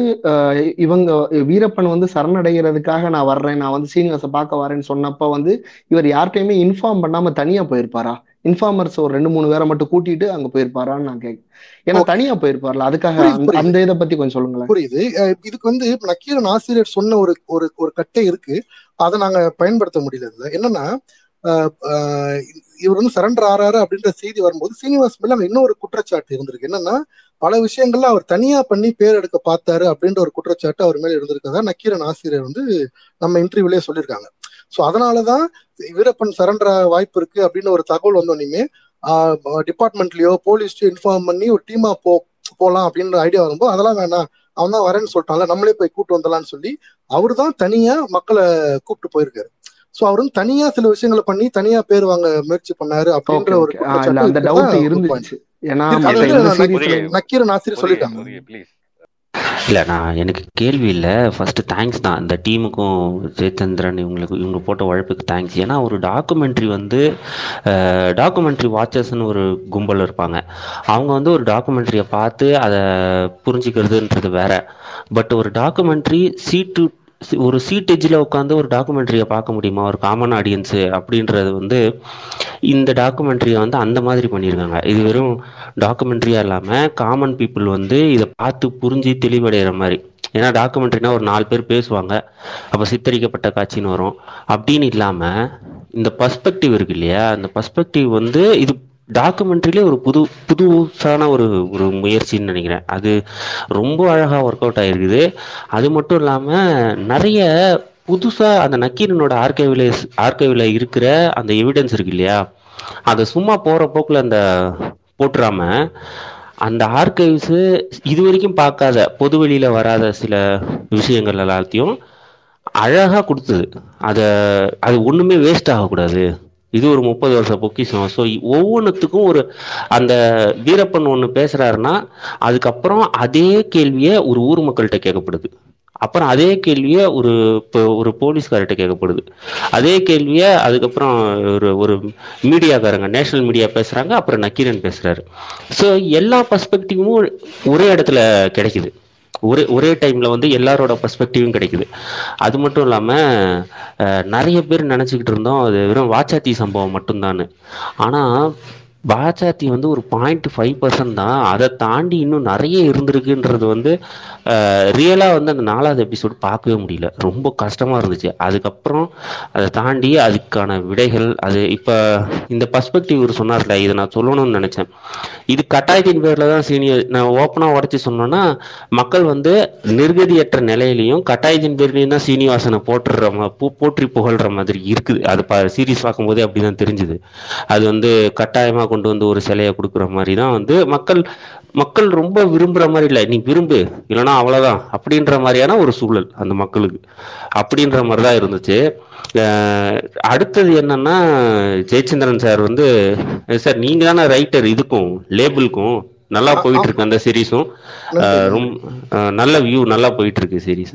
இவங்க வீரப்பன் வந்து சரணடைகிறதுக்காக நான் வர்றேன் நான் வந்து சீனிவாசை பார்க்க வரேன்னு சொன்னப்ப வந்து இவர் யார்கிட்டயுமே இன்ஃபார்ம் பண்ணாம தனியா போயிருப்பாரா? இன்ஃபார்மர்ஸ் ஒரு ரெண்டு மூணு பேரை மட்டும் கூட்டிட்டு அங்க போயிருப்பாரான்னு நான் கேட்க ஏன்னா. தனியா போயிருப்பார்ல அதுக்காக அந்த இதை பத்தி கொஞ்சம் சொல்லுங்களேன். புரியுது. இதுக்கு வந்து நக்கீரன் ஆசிரியர் சொன்ன ஒரு ஒரு ஒரு கட்டை இருக்கு. அதை நாங்க பயன்படுத்த முடியல இதுல. என்னன்னா இவர் வந்து சரண்டர் ஆறாரு அப்படின்ற செய்தி வரும்போது சீனிவாஸ் மேல இன்னொரு குற்றச்சாட்டு இருந்திருக்கு. என்னன்னா பல விஷயங்கள்ல அவர் தனியா பண்ணி பேர் எடுக்க பார்த்தாரு அப்படின்ற ஒரு குற்றச்சாட்டு அவர் மேல இருந்திருக்கதா நக்கீரன் ஆசிரியர் வந்து நம்ம இன்டர்வியூலயே சொல்லியிருக்காங்க. சோ அதனாலதான் வீரப்பன் சரண்டர் வாய்ப்பு இருக்கு அப்படின்னு ஒரு தகவல் வந்தோடனே டிபார்ட்மெண்ட்லயோ போலீஸ்லயோ இன்ஃபார்ம் பண்ணி ஒரு டீமா போ போலாம் அப்படின்ற ஐடியா வரும்போது அதெல்லாம் வேணாம். அவன் தான் வரேன்னு சொல்லிட்டான்ல. நம்மளே போய் கூப்பிட்டு வந்துடலாம்னு சொல்லி அவர் தான் தனியா மக்களை கூப்பிட்டு போயிருக்காரு. சோ அவர் வந்து தனியா சில விஷயங்களை பண்ணி தனியா பேர் வாங்க முயற்சி பண்ணாரு அப்படின்ற ஒரு. இருந்துச்சு. ஆசிரியர் புரியுது சொல்லிட்டாங்க. இல்லை நான் எனக்கு கேள்வி இல்லை. ஃபர்ஸ்ட் தேங்க்ஸ் தான். இந்த டீமுக்கும் ஜெயச்சந்திரன் இவங்களுக்கு இவங்க போட்ட உழைப்புக்கு தேங்க்ஸ் ஏன்னா ஒரு டாக்குமெண்ட்ரி வந்து டாக்குமெண்ட்ரி வாட்சர்ஸ்னு ஒரு கும்பல் இருப்பாங்க. அவங்க வந்து ஒரு டாக்குமெண்ட்ரியை பார்த்து அதை புரிஞ்சுக்கிறதுன்றது வேற. பட் ஒரு டாக்குமெண்ட்ரி சீட்டு ஒரு சீட் எஜ்ஜில் உட்காந்து ஒரு டாக்குமெண்ட்ரியை பார்க்க முடியுமா? ஒரு காமன் ஆடியன்ஸு அப்படின்றது வந்து இந்த டாக்குமெண்ட்ரியை வந்து அந்த மாதிரி பண்ணியிருக்காங்க. இது வெறும் டாக்குமெண்ட்ரியாக இல்லாமல் காமன் பீப்புள் வந்து இதை பார்த்து புரிஞ்சு தெளிவடைகிற மாதிரி. ஏன்னா டாக்குமெண்ட்ரினா ஒரு நாலு பேர் பேசுவாங்க. அப்போ சித்தரிக்கப்பட்ட காட்சின்னு வரும். அப்படின்னு இல்லாமல் இந்த பர்ஸ்பெக்டிவ் இருக்கு இல்லையா? அந்த பர்ஸ்பெக்டிவ் வந்து இது டாக்குமெண்ட்ரிலே ஒரு புது புதுசான ஒரு ஒரு முயற்சின்னு நினைக்கிறேன். அது ரொம்ப அழகாக ஒர்க் அவுட் ஆகிருக்குது அது மட்டும் இல்லாமல் நிறைய புதுசாக அந்த நக்கீரனோட ஆர்கைவில் ஆர்கைவில் இருக்கிற அந்த எவிடன்ஸ் இருக்கு இல்லையா? அதை சும்மா போகிற போக்கில் அந்த போட்டுறாம அந்த ஆர்கைவ்ஸு இது வரைக்கும் பார்க்காத பொது வெளியில் வராத சில விஷயங்கள் எல்லாத்தையும் அழகாக கொடுத்தது. அதை அது ஒன்றுமே வேஸ்ட் ஆகக்கூடாது. இது ஒரு முப்பது வருஷ பொக்கிஷம். ஸோ ஒவ்வொன்றுத்துக்கும் ஒரு அந்த வீரப்பன் ஒன்று பேசுகிறாருன்னா அதுக்கப்புறம் அதே கேள்வியை ஒரு ஊர் மக்கள்கிட்ட கேட்கப்படுது. அப்புறம் அதே கேள்வியை ஒரு இப்போ ஒரு போலீஸ்காரர்கிட்ட கேட்கப்படுது. அதே கேள்வியை அதுக்கப்புறம் ஒரு ஒரு மீடியாக்காரங்க நேஷனல் மீடியா பேசுகிறாங்க அப்புறம் நக்கீரன் பேசுகிறாரு ஸோ எல்லா பர்ஸ்பெக்டிவும் ஒரே இடத்துல கிடைக்குது. ஒரே ஒரே டைமில் வந்து எல்லாரோட பர்ஸ்பெக்டிவும் கிடைக்குது. அது மட்டும் இல்லாமல் நிறைய பேர் நினச்சிக்கிட்டு இருந்தோம் அது வெறும் வாச்சாத்தி சம்பவம் மட்டும்தான்னு. ஆனால் பாஜாத்தி வந்து ஒரு பாயிண்ட் ஃபைவ் பர்சன்ட் தான். அதை தாண்டி இன்னும் நிறைய இருந்திருக்குன்றது வந்து ரியலாக வந்து அந்த நாலாவது எபிசோடு பார்க்கவே முடியல. ரொம்ப கஷ்டமாக இருந்துச்சு. அதுக்கப்புறம் அதை தாண்டி அதுக்கான விடைகள் அது இப்போ இந்த பர்ஸ்பெக்டிவ் இவர் சொன்னார்ல இதை நான் சொல்லணும்னு நினச்சேன். இது கட்டாயத்தின் பேரில் தான் சீனியர் நான் ஓப்பனாக உடச்சி சொன்னோன்னா மக்கள் வந்து நிர்கதியற்ற நிலையிலையும் கட்டாயத்தின் பேர்லையும் தான் சீனிவாசனை போட்டுடுற மா- போற்றி புகழ்கிற மாதிரி இருக்குது. அது ப சீரியஸ் பார்க்கும்போதே அப்படி தான் தெரிஞ்சுது. அது வந்து கட்டாயமாக கொண்டு வந்து ஒரு சிலையை கொடுக்குற மாதிரி தான் வந்து மக்கள் மக்கள் ரொம்ப விரும்புகிற மாதிரி இல்லை. நீ விரும்பு இல்லைன்னா அவ்வளோதான் அப்படின்ற மாதிரியான ஒரு சூழல் அந்த மக்களுக்கு. அப்படின்ற மாதிரி தான் இருந்துச்சு அடுத்தது என்னன்னா ஜெயச்சந்திரன் சார் வந்து சார் நீங்க தானே ரைட்டர் இதுக்கும் லேபிளுக்கும் நல்லா போயிட்டு இருக்கு அந்த சீரீஸும் ரொம்ப நல்ல வியூ நல்லா போயிட்டு இருக்கு சீரீஸ்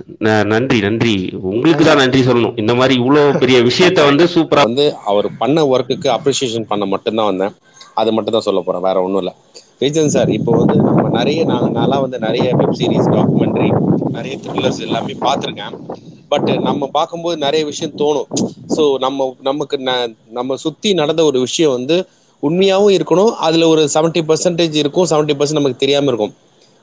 நன்றி நன்றி. உங்களுக்கு தான் நன்றி சொல்லணும். இந்த மாதிரி இவ்வளோ பெரிய விஷயத்த வந்து சூப்பரா வந்து அவர் பண்ண ஒர்க்குக்கு அப்ரிசியேஷன் பண்ண மட்டும்தான் வந்தேன். அது மட்டும் தான் சொல்ல போறேன் வேற ஒன்றும் இல்லை. விஜயன் சார் இப்போ வந்து நம்ம நிறைய நான் நான்லாம் வந்து நிறைய வெப் சீரிஸ் டாக்குமெண்ட்ரி நிறைய த்ரில்லர்ஸ் எல்லாமே பார்த்துருக்கேன். பட் நம்ம பார்க்கும்போது நிறைய விஷயம் தோணும். ஸோ நம்ம நமக்கு ந- நம்ம சுற்றி நடந்த ஒரு விஷயம் வந்து உண்மையாகவும் இருக்கணும் அதில் ஒரு செவன்ட்டி பர்சன்டேஜ் இருக்கும் செவன்ட்டி பர்சன்ட் நமக்கு தெரியாமல் இருக்கும்.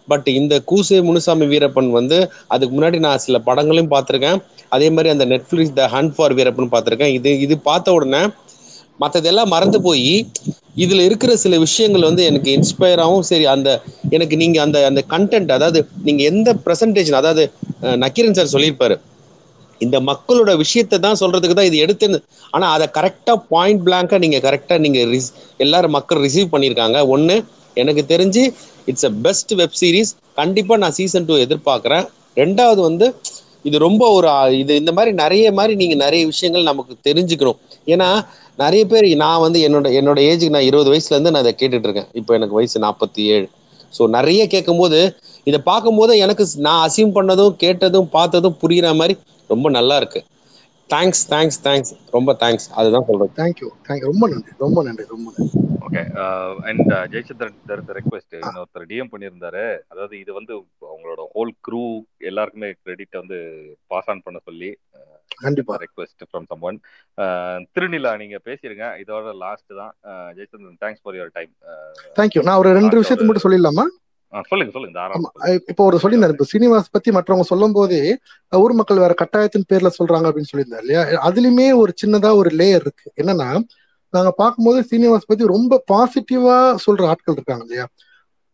பட் இந்த கூசு முனுசாமி வீரப்பன் வந்து அதுக்கு முன்னாடி நான் சில படங்களையும் பார்த்துருக்கேன். அதே மாதிரி அந்த Netflix the hunt for Veerappan பார்த்துருக்கேன். இது இது பார்த்த உடனே மற்றதெல்லாம் மறந்து போய் இதில் இருக்கிற சில விஷயங்கள் வந்து எனக்கு இன்ஸ்பயராகவும் சரி அந்த எனக்கு நீங்கள் அந்த அந்த கண்டென்ட் அதாவது நீங்கள் எந்த ப்ரெசன்டேஷன் அதாவது நக்கீரன் சார் சொல்லியிருப்பாரு. இந்த மக்களோட விஷயத்தை தான் சொல்றதுக்கு தான் இது எடுத்துன்னு ஆனா அதை கரெக்டா பாயிண்ட் பிளாங்கா நீங்க கரெக்டா நீங்க ரிஸ்- எல்லாரும் மக்கள் ரிசீவ் பண்ணியிருக்காங்க. ஒண்ணு எனக்கு தெரிஞ்சு it's a best web series கண்டிப்பா நான் சீசன் டூ எதிர்பார்க்கறேன். ரெண்டாவது வந்து இது ரொம்ப ஒரு இது இந்த மாதிரி நிறைய மாதிரி நீங்க நிறைய விஷயங்கள் நமக்கு தெரிஞ்சுக்கணும். ஏன்னா நிறைய பேர் நான் வந்து என்னோட என்னோட ஏஜுக்கு நான் இருபது வயசுல இருந்து நான் இதை கேட்டுட்டு இருக்கேன் இப்போ எனக்கு வயசு நாற்பத்தி ஏழு ஸோ நிறைய கேட்கும்போது இதை பார்க்கும்போது எனக்கு நான் அசியூம் பண்ணதும் கேட்டதும் பார்த்ததும் புரியுற மாதிரி ரொம்ப நல்லா இருக்கு. தேங்க்ஸ் தேங்க்ஸ் தேங்க்ஸ் ரொம்ப தேங்க்ஸ் அதுதான் சொல்றேன் தேங்க்யூ தேங்க்யூ ரொம்ப நன்றி. ரொம்ப நன்றி. ரொம்ப நன்றி. Okay and Jayachandran there is a request இன்னொருத்தர் டிஎம் பண்ணியிருந்தாரு. அதாவது இது வந்து அவங்களோட ஹோல் க்ரூ எல்லாருக்குமே கிரெடிட் வந்து பாஸ் ஆன் பண்ண சொல்லி கண்டிப்பா. Request from someone Thirunila நீங்க பேசிருங்க. இதோட லாஸ்ட் தான். Jayachandran thanks for your time thank you நான் ஒரு ரெண்டு விஷயத்தை மட்டும் சொல்லிடலாமா? சொல்லுங்க சொல்லுங்க தாராளமா இப்போ ஒரு சொல்லியிருந்தாரு இப்போ சீனிவாஸ் பத்தி மற்றவங்க சொல்லும் போதே ஊர் மக்கள் வேற கட்டாயத்தின் பேர்ல சொல்றாங்க அப்படின்னு சொல்லியிருந்தாரு இல்லையா? அதுலயுமே ஒரு சின்னதா ஒரு லேயர் இருக்கு. என்னன்னா நாங்க பார்க்கும்போது சீனிவாஸ் பத்தி ரொம்ப பாசிட்டிவா சொல்ற ஆட்கள் இருக்காங்க இல்லையா?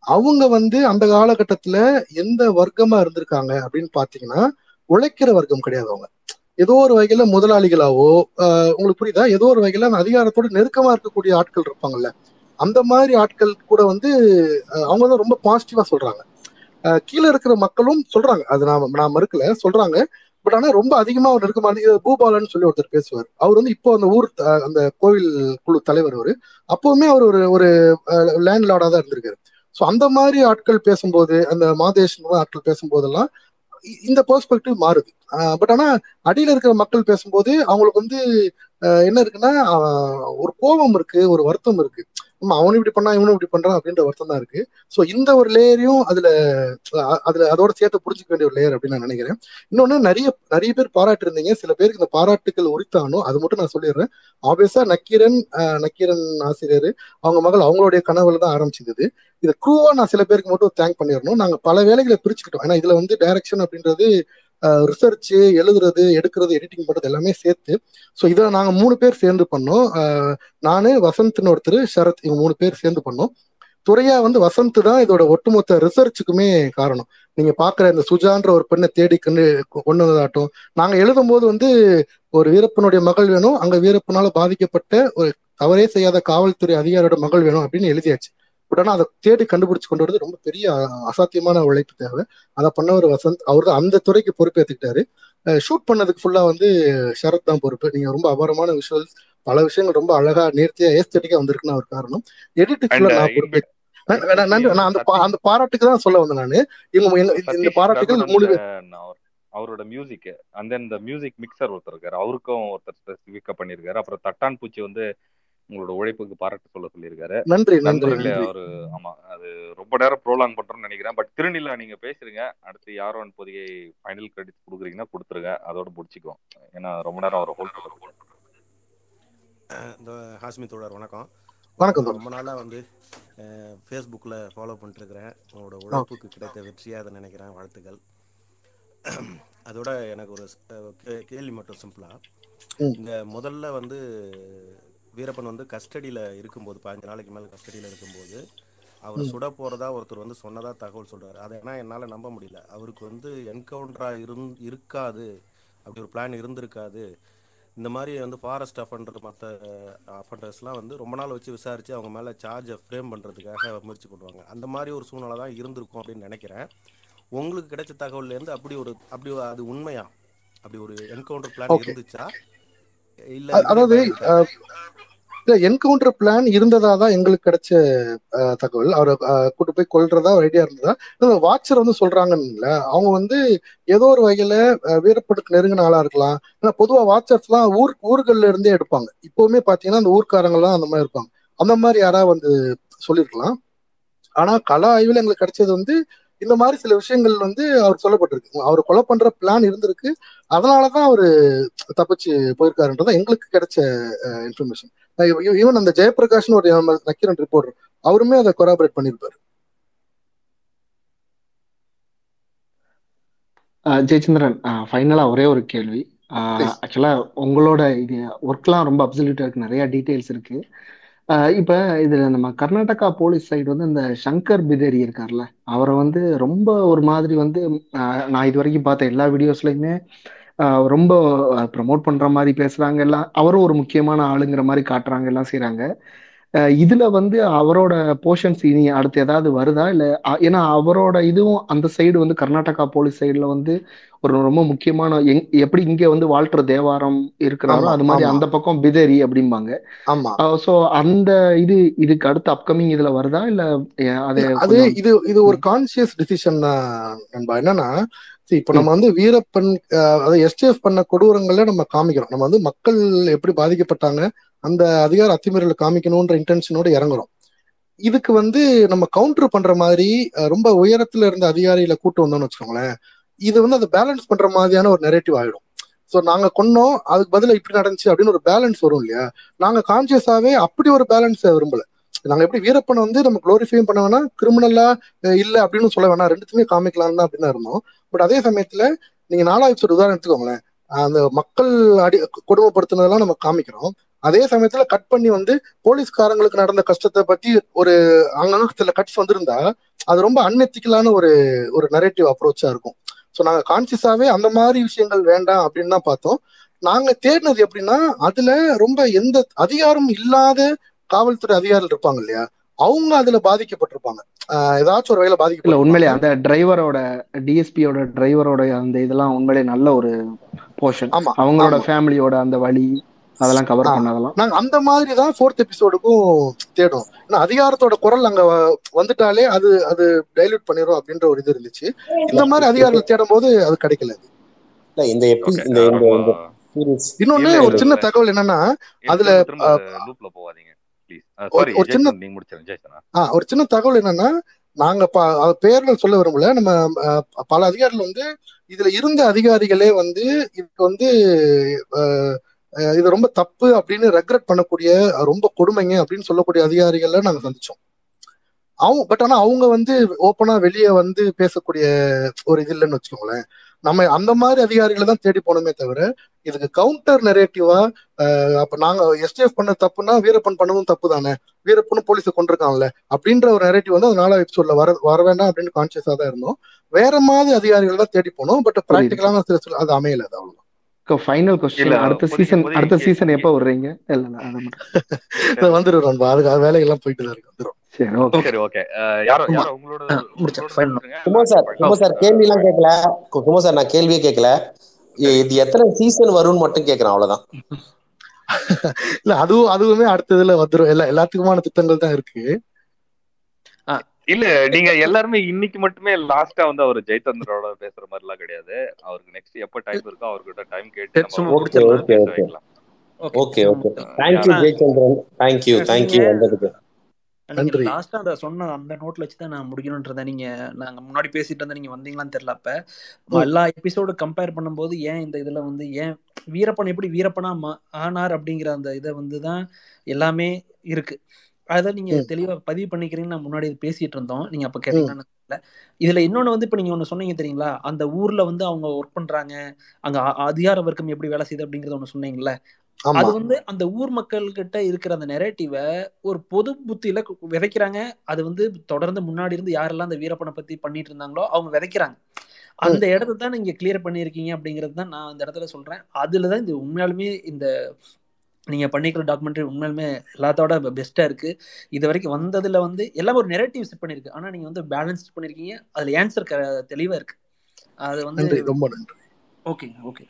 அவங்க வந்து அந்த காலகட்டத்துல எந்த வர்க்கமா இருந்திருக்காங்க அப்படின்னு பாத்தீங்கன்னா உழைக்கிற வர்க்கம் கிடையாது அவங்க. ஏதோ ஒரு வகையில முதலாளிகளாவோ ஆஹ் உங்களுக்கு புரியுதா? ஏதோ ஒரு வகையில அந்த அதிகாரத்தோட நெருக்கமா இருக்கக்கூடிய ஆட்கள் இருப்பாங்கல்ல. அந்த மாதிரி ஆட்கள் கூட வந்து அவங்க தான் ரொம்ப பாசிட்டிவா சொல்றாங்க. கீழே இருக்கிற மக்களும் சொல்றாங்க. அது நான் நான் மறுக்கல. சொல்றாங்க. பட் ஆனா ரொம்ப அதிகமா அவர் இருக்க மாதிரி பூபாலன்னு பூபாலன் சொல்லி ஒருத்தர் பேசுவார். அவர் வந்து இப்போ அந்த ஊர் அந்த கோவில் குழு தலைவர் அவரு. அப்பவுமே அவர் ஒரு ஒரு லேண்ட் லார்டா தான் இருந்திருக்காரு. ஸோ அந்த மாதிரி ஆட்கள் பேசும்போது அந்த மாதேஷ் ஆட்கள் பேசும்போதெல்லாம் இந்த பெர்ஸ்பெக்டிவ் மாறுது. பட் ஆனா அடியில இருக்கிற மக்கள் பேசும்போது அவங்களுக்கு வந்து என்ன இருக்குன்னா ஒரு கோபம் இருக்கு ஒரு வருத்தம் இருக்கு. ஆமா அவனும் இப்படி பண்ணா இவனும் இப்படி பண்றான் அப்படின்ற வருத்தம் தான் இருக்கு. ஸோ இந்த ஒரு லேயரையும் அதுல அதுல அதோட சேர்த்து புரிஞ்சுக்க வேண்டிய ஒரு லேயர் அப்படின்னு நான் நினைக்கிறேன். இன்னொன்னு நிறைய நிறைய பேர் பாராட்டு இருந்தீங்க சில பேருக்கு இந்த பாராட்டுகள் உரித்தானோ அது மட்டும் நான் சொல்லிடுறேன். ஆப்வியஸா நக்கீரன் நக்கீரன் ஆசிரியர் அவங்க மகள் அவங்களுடைய கனவுல தான் ஆரம்பிச்சிருந்தது இது க்ரூவா நான் சில பேருக்கு மட்டும் தேங்க் பண்ணிடணும். நாங்க பல வேலைகளை பிரிச்சுக்கிட்டோம். ஏன்னா இதுல வந்து டைரக்ஷன் அப்படின்றது ரிசர்ச் எழுதுறது எடுக்கிறது எடிட்டிங் பண்றது எல்லாமே சேர்த்து ஸோ இதை நாங்க மூணு பேர் சேர்ந்து பண்ணோம். அஹ் நானு வசந்த்னு ஒருத்தர் சரத் இவங்க மூணு பேர் சேர்ந்து பண்ணோம். துறையா வந்து வசந்த் தான் இதோட ஒட்டுமொத்த ரிசர்ச்சுக்குமே காரணம். நீங்க பாக்குற இந்த சுஜான்ற ஒரு பெண்ணை தேடி கண்டு கொண்டு வந்ததாட்டும் நாங்க எழுதும் போது வந்து ஒரு வீரப்பனுடைய மகள் வேணும் அங்க வீரப்பனால பாதிக்கப்பட்ட ஒரு தவறே செய்யாத காவல்துறை அதிகாரியோட மகள் வேணும் அப்படின்னு எழுதியாச்சு. பட் அதை தேடி கண்டுபிடிச்சு கொண்டு வரது ரொம்ப பெரிய அசாத்தியமான உழைப்பு தேவை. அதை பண்ணவர் வசந்த் அவர் தான் அந்த துறைக்கு பொறுப்பேற்றுக்கிட்டாரு ஷூட் பண்ணதுக்கு ஃபுல்லா வந்து ஷரத் தான் பொறுப்பு. நீங்க ரொம்ப அபாரமான விஷுவல்ஸ் பல விஷயங்கள் ரொம்ப அழகா நேர்த்தியா ஏஸ்தட்டிக்கா வந்திருக்குன்னு அவர் காரணம். எடிட்டுக்கு அண்ட் ஃபுல்லா நான் பொறுப்பே ந- நன்றி. நான் அந்த அந்த பாராட்டுக்கு தான் சொல்ல வந்தேன் நானு. இவங்க இந்த சதீஷ் பாராட்டுகள் மூணு பேர் ரகுநந்தன் அவர் அவரோட மியூசிக் தென் இந்த மியூசிக் மிக்சர் ஒருத்தர் இருக்காரு. அவருக்கும் ஒருத்தர் ஸ்பெசிஃபிக்கா பண்ணியிருக்காரு. அப்புறம் தட்டான் பூச்சி வந்து உங்களோட உழைப்புக்கு பாராட்டு சொல்ல சொல்லியிருக்காரு. நன்றி நன்றி அவரு ஆமா அது ரொம்ப நேரம் ப்ரோலாங் பண்றோம்னு நினைக்கிறேன். பட் திருநிலா நீங்க பேசுறீங்க. அடுத்து யாரோ இப்போதைக்கு ஃபைனல் கிரெடிட் கொடுக்குறீங்கன்னா கொடுத்துருங்க. அதோட முடிச்சுக்குவோம். ஏன்னா ரொம்ப நேரம் அவர் ஹோல்ட் பண்ணுறோம் இந்த ஹாஸ்மி தோழர் வணக்கம். வணக்கம் ரொம்ப நாளாக வந்து ஃபேஸ்புக்கில் ஃபாலோ பண்ணிட்டுருக்கிறேன். உங்களோட உழைப்புக்கு கிடைத்த வெற்றியாக அதை நினைக்கிறேன். வாழ்த்துக்கள். அதோட எனக்கு ஒரு கேள்வி மட்டும் சிம்பிளாக. இந்த முதல்ல வந்து வீரப்பன் வந்து கஸ்டடியில் இருக்கும்போது பதினஞ்சு நாளைக்கு மேலே கஸ்டடியில் இருக்கும்போது அவர். சுட போகிறதா ஒருத்தர் வந்து சொன்னதா தகவல் சொல்றாரு. அதை ஏன்னா என்னால் நம்ப முடியல. அவருக்கு வந்து என்கவுண்டராக இருந் இருக்காது. அப்படி ஒரு பிளான் இருந்திருக்காது. இந்த மாதிரி வந்து ஃபாரஸ்ட் அஃபண்டர் மற்ற அஃபண்டர்ஸ்லாம் வந்து ரொம்ப நாள் வச்சு விசாரித்து அவங்க மேலே சார்ஜை ஃப்ரேம் பண்ணுறதுக்காக முயற்சி பண்ணுவாங்க. அந்த மாதிரி ஒரு சூழ்நிலை தான் இருந்திருக்கும் அப்படின்னு நினைக்கிறேன். உங்களுக்கு கிடைச்ச தகவல்லேருந்து அப்படி ஒரு அப்படி அது உண்மையா? அப்படி ஒரு என்கவுண்டர் பிளான். இருந்துச்சா? அதாவது என்கவுண்டர் பிளான் இருந்ததா தான் எங்களுக்கு கிடைச்ச தகவல். அவரை கூட்டு போய் கொல்றதா ஒரு ஐடியா இருந்ததா? வாட்சர் வந்து சொல்றாங்கன்னு அவங்க வந்து ஏதோ ஒரு வகையில அஹ், வீரப்பனுக்கு நெருங்கின ஆளா இருக்கலாம். ஏன்னா பொதுவா வாட்சர்ஸ் எல்லாம் ஊர் ஊர்கள்ல இருந்தே எடுப்பாங்க. இப்பவுமே பாத்தீங்கன்னா அந்த ஊர்க்காரங்க எல்லாம் அந்த மாதிரி இருப்பாங்க. அந்த மாதிரி யாராவது வந்து சொல்லியிருக்கலாம் ஆனா கள ஆய்வுல எங்களுக்கு கிடைச்சது வந்து இந்த மாதிரி சில விஷயங்கள் வந்து அவர் சொல்லப்பட்டிருக்கு. அவர் கொலை பண்ற பிளான் இருந்திருக்கு. அதனாலதான் அவரு தப்பிச்சு போயிருக்காருன்றதா எங்களுக்கு கிடைச்ச இன்ஃபர்மேஷன் ஈவன் அந்த ஜெயபிரகாஷ்னு ஒரு நக்கீரன் ரிப்போர்ட்டர் அவருமே அதை கொராபரேட் பண்ணியிருப்பாரு. ஜெயச்சந்திரன் ஃபைனலா ஒரே ஒரு கேள்வி. ஆக்சுவலா உங்களோட இது ஒர்க்லாம் ரொம்ப அப்சல்யூட்டா இருக்கு. நிறைய டீடைல்ஸ் இருக்கு. இப்ப இதுல நம்ம கர்நாடகா போலீஸ் சைடு வந்து இந்த சங்கர் பிதேரி இருக்கார்ல அவரை வந்து ரொம்ப ஒரு மாதிரி வந்து நான் இது வரைக்கும் பார்த்த எல்லா வீடியோஸ்லயுமே ரொம்ப ப்ரமோட் பண்ற மாதிரி பேசுறாங்க எல்லாம் அவரும் ஒரு முக்கியமான ஆளுங்கிற மாதிரி காட்டுறாங்க எல்லாம் செய்யறாங்க இதுல வந்து அவரோட போர்ஷன்ஸ் இனி அடுத்து ஏதாவது வருதா? இல்ல ஏன்னா அவரோட இதுவும் அந்த சைடு வந்து கர்நாடகா போலீஸ் சைடுல வந்து ஒரு ரொம்ப முக்கியமான எங் எப்படி இங்க வந்து வால்டர் தேவாரம் இருக்கிறாரோ அது மாதிரி. அந்த பக்கம் பிதேரி அப்படிம்பாங்க. ஆமா. சோ அந்த இது இதுக்கு அடுத்து அப்கமிங் இதுல வருதா? இல்ல அது இது இது ஒரு கான்சியஸ் டிசிஷன் தான் நண்பா. என்னன்னா இப்ப நம்ம வந்து வீரப்பன் அஹ், அதை எஸ்டிஎஃப் பண்ண கொடூரங்களை நம்ம காமிக்கிறோம். நம்ம வந்து மக்கள் எப்படி பாதிக்கப்பட்டாங்க அந்த அதிகார அத்துமீறலை காமிக்கணும்ன்ற இன்டென்ஷனோட இறங்குறோம். இதுக்கு வந்து நம்ம கவுண்டர் பண்ற மாதிரி ரொம்ப உயரத்துல இருந்த அதிகாரியில கூட்டு வந்தோம்னு வச்சுக்கோங்களேன். இது வந்து அதை பேலன்ஸ் பண்ற மாதிரியான ஒரு நெரேட்டிவ் ஆயிடும். ஸோ நாங்க கொன்னோம் அதுக்கு பதிலாக இப்படி நடந்துச்சு அப்படின்னு ஒரு பேலன்ஸ் வரும் இல்லையா? நாங்க கான்சியஸாவே அப்படி ஒரு பேலன்ஸ் விரும்பல. நாங்க எப்படி வீரப்பனை வந்து நம்ம குளோரிஃபையும் பண்ண வேணா கிரிமினலா இல்ல அப்படின்னு சொல்ல வேணாம் ரெண்டுத்துமே காமிக்கலாம் தான் அப்படின்னு இருந்தோம். பட் அதே சமயத்துல நீங்க நாலாவது எபிசோட் உதாரணம் எடுத்துக்கோங்களேன் அந்த மக்கள் அடி கொடுமைப்படுத்தினதெல்லாம் நம்ம காமிக்கிறோம். அதே சமயத்துல கட் பண்ணி வந்து போலீஸ்காரங்களுக்கு நடந்த கஷ்டத்தை பத்தி ஒரு அங்கங்க சில கட்ஸ் வந்திருந்தா அது ரொம்ப அன்எத்திக்கலான ஒரு ஒரு நரேட்டிவ் அப்ரோச்சா இருக்கும். ஸோ நாங்க கான்சியஸாவே அந்த மாதிரி விஷயங்கள் வேண்டாம் அப்படின்னு தான் பார்த்தோம். நாங்க தேடினது எப்படின்னா அதுல ரொம்ப எந்த அதிகாரம் இல்லாத காவல்துறை அதிகாரிகள் இருப்பாங்க இல்லையா? அவங்க அதுல பாதிக்கப்பட்டிருப்பாங்க. ஏதாச்சும் ஒரு வகையில பாதிக்கப்பட்டிருப்பாங்க. உண்மையிலே அந்த டிரைவரோட டிஎஸ்பியோட டிரைவரோட அந்த இதெல்லாம் உண்மையிலே நல்ல ஒரு போர்ஷன் ஆமா. அவங்களோட ஃபேமிலியோட அந்த வழி அதெல்லாம் கவர் பண்ணதெல்லாம் நாங்க அந்த மாதிரி தான் ஃபோர்த் எபிசோடுக்கும் தேடும் ஏன்னா அதிகாரத்தோட குரல் அங்க வந்துட்டாலே அது அது டைல்யூட் பண்ணிரும் அப்படின்ற ஒரு இது இருந்துச்சு. இந்த மாதிரி அதிகாரிகள் தேடும் போது அது கிடைக்கல இல்ல இந்த இந்த இன்னொன்னு ஒரு சின்ன தகவல் என்னன்னா அதுல திரும்ப திரும்ப ஆஹ், லூப்ல போகாதீங்க ப்ளீஸ் ஒரு சாரி ஒரு சின்ன ஒரு சின்ன தகவல் என்னன்னா நாங்க பேர்கள் சொல்ல விரும்பல. நம்ம பல அதிகாரிகள் வந்து இதுல இருந்த அதிகாரிகளே வந்து இது வந்து அஹ், இது ரொம்ப தப்பு அப்படின்னு ரெக்ரெட் பண்ணக்கூடிய ரொம்ப கொடுமைங்க அப்படின்னு சொல்லக்கூடிய அதிகாரிகளை நாங்க சந்திச்சோம். அவங்க பட் ஆனா அவங்க வந்து ஓப்பனா வெளியே வந்து பேசக்கூடிய ஒரு இது இல்லைன்னு வச்சுக்கோங்களேன். நம்ம அந்த மாதிரி அதிகாரிகளை தான் தேடி போனோமே தவிர இதுக்கு கவுண்டர் நெரேட்டிவா அப்ப நாங்க எஸ்டிஎஃப் பண்ண தப்புன்னா வீரப்பன் பண்ணதும் தப்பு தானே. வீரப்பனும் போலீஸை கொண்டிருக்காங்கல்ல அப்படின்ற ஒரு நெரேட்டிவ் வந்து அதனால எபிசோட்ல வர வர வேண்டாம் அப்படின்னு கான்சியஸா தான் இருந்தோம். வேற மாதிரி அதிகாரிகள் தான் தேடி போனோம் பட் புரியுது ப்ராக்டிக்கலான சில அது அமையல அது அவ்வளவு ஃபைனல் கொஸ்டின் அடுத்த சீசன் அடுத்த சீசன் எப்போ விடுறீங்க இல்ல இல்ல அதை மட்டும். இது வந்துடும் நண்பா. அதுக்கு அது வேலைகள்லாம் போயிட்டு தான் இருக்கு வந்துடும் சரி ஓகே சரி ஓகே யாரோ யாரோ உங்களோட குமார் சார் குமார் சார் கேள்வி எல்லாம் கேட்கல குமார் சார் நான் கேள்வியே கேட்கல இது எத்தனை சீசன் வரும்னு மட்டும் கேட்கறேன் அவ்வளவுதான். இல்ல அதுவும் அதுவுமே அடுத்ததுல வந்துடும் எல்லா எல்லாத்துக்குமான திட்டங்கள் தான் இருக்கு. இல்ல நீங்க எல்லாருமே இன்னைக்கு மட்டுமே லாஸ்டா வந்து அவர் ஜெயச்சந்திரோட பேசுற மாதிரி எல்லாம் கிடையாது. அவருக்கு நெக்ஸ்ட் எப்ப டைம் இருக்கோ அவர்கிட்ட டைம் கேட்டு ஓகே ஓகே ஓகே. யாரோ ஆனா ஜெயச்சந்திரன். தேங்க்யூ நீங்க தேங்க்யூ வந்ததுக்கு. நீங்க நன்றி. லாஸ்டா அந்த சொன்ன அந்த நோட்ல வச்சு தான் நான் முடிக்கணும்ன்றத நீங்க நாங்க முன்னாடி பேசிட்டு இருந்தா நீங்க வந்தீங்களான்னு தெரியல அப்ப. எல்லா எபிசோடு கம்பேர் பண்ணும்போது ஏன் இந்த இதுல வந்து ஏன் வீரப்பன் எப்படி வீரப்பனா மா- ஆனார் அப்படிங்கிற அந்த இதை வந்து தான் எல்லாமே இருக்கு. அதை நீங்க. தெளிவா பதிவு பண்ணிக்கிறீங்கன்னு நான் முன்னாடி பேசிட்டு இருந்தோம் நீங்க அப்ப தெரியல. இதுல இன்னொன்னு வந்து இப்ப நீங்க ஒண்ணு சொன்னீங்க தெரியுங்களா? அந்த ஊர்ல வந்து அவங்க ஒர்க் பண்றாங்க. அங்க அதிகார வர்க்கம் எப்படி வேலை செய்யுது அப்படிங்கறத ஒண்ணு சொன்னீங்கல்ல? அது வந்து அந்த ஊர் மக்கள் கிட்ட இருக்கிற அந்த நெரேட்டிவை ஒரு பொது புத்தியில விதைக்கிறாங்க. அது வந்து தொடர்ந்து முன்னாடி இருந்து யாரெல்லாம் அந்த வீரப்பனை பத்தி பண்ணிட்டு இருந்தாங்களோ அவங்க விதைக்கிறாங்க. அந்த இடத்த தான் நீங்க கிளியர் பண்ணியிருக்கீங்க அப்படிங்கிறது தான் நான் இந்த இடத்துல சொல்றேன். அதுல தான் இந்த உண்மையாலுமே இந்த நீங்க பண்ணிக்கிற டாக்குமெண்ட்ரி உண்மையாலுமே எல்லாத்தோட பெஸ்டா இருக்கு. இது வரைக்கும் வந்ததுல வந்து எல்லாம் ஒரு நெரட்டிவ் செட் பண்ணிருக்கு. ஆனா நீங்க வந்து பேலன்ஸ் பண்ணிருக்கீங்க. அதுல ஆன்சர் தெளிவா இருக்கு. அது வந்து ரொம்ப நன்றி. ஓகே ஓகே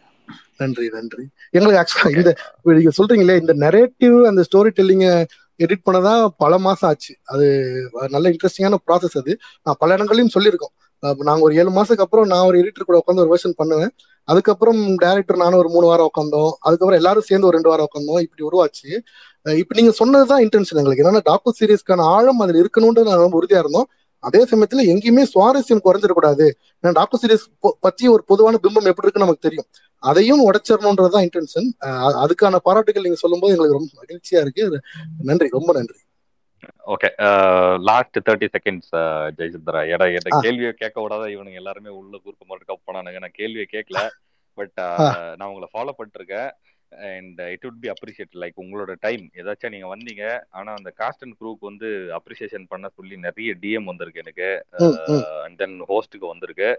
நன்றி நன்றி. எங்களுக்கு ஆக்சுவலா இந்த நீங்க சொல்றீங்களே இந்த நெரேட்டிவ் அந்த ஸ்டோரி டெல்லிங்க எடிட் பண்ணதான் பல மாசம் ஆச்சு. அது நல்ல இன்ட்ரெஸ்டிங்கான ப்ராசஸ் அது. நான் பல இடங்களையும் சொல்லியிருக்கோம். நாங்க ஒரு ஏழு மாசத்துக்கு அப்புறம் நான் ஒரு எடிட்டர் கூட உட்காந்து ஒரு வெர்ஷன் பண்ணுவேன். அதுக்கப்புறம் டேரக்டர் நானும் ஒரு மூணு வாரம் உட்காந்தோம். அதுக்கப்புறம் எல்லாரும் சேர்ந்து ஒரு ரெண்டு வாரம் உட்காந்தோம். இப்படி உருவாச்சு. இப்ப நீங்க சொன்னதுதான் இன்டென்ஷன் எங்களுக்கு. என்னன்னா டாக்கு சீரீஸ்க்கான ஆழம் அதுல இருக்கணும்னு நான் ரொம்ப உறுதியா இருந்தோம். அதே சமயத்துல எங்கேயுமே சுவாரஸ்யம் குறைஞ்சிடக்கூடாது. ஏன்னா டாக்கு சீரியஸ் பத்தி ஒரு பொதுவான பிம்பம் எப்படி இருக்குன்னு நமக்கு தெரியும். அதையும் உடைச்சிடணுன்றதுதான் இன்டென்ஷன் அதுக்கான பாராட்டுகள் நீங்க சொல்லும்போது எங்களுக்கு ரொம்ப மகிழ்ச்சியா இருக்கு. நன்றி. ரொம்ப நன்றி. Okay last thirty seconds Jayasundara எட எட. கேள்வியை கேட்க விடாத இவனுங்க எல்லாருமே உள்ள கூர்க்க மாதிரி போனானுங்க நான் கேள்வியை கேட்கல பட் ஆ. நான் உங்களை ஃபாலோ பண்ணிருக்கேன் and it would be appreciate like உங்களோட டைம் ஏதாச்சும் நீங்க வந்தீங்க ஆனா அந்த காஸ்ட் அண்ட் குரூப் வந்து அப்ரிசியேஷன் பண்ண சொல்லி நிறைய டிஎம் வந்திருக்கு எனக்கு. அண்ட் தென் ஹோஸ்ட்டுக்கு வந்திருக்கு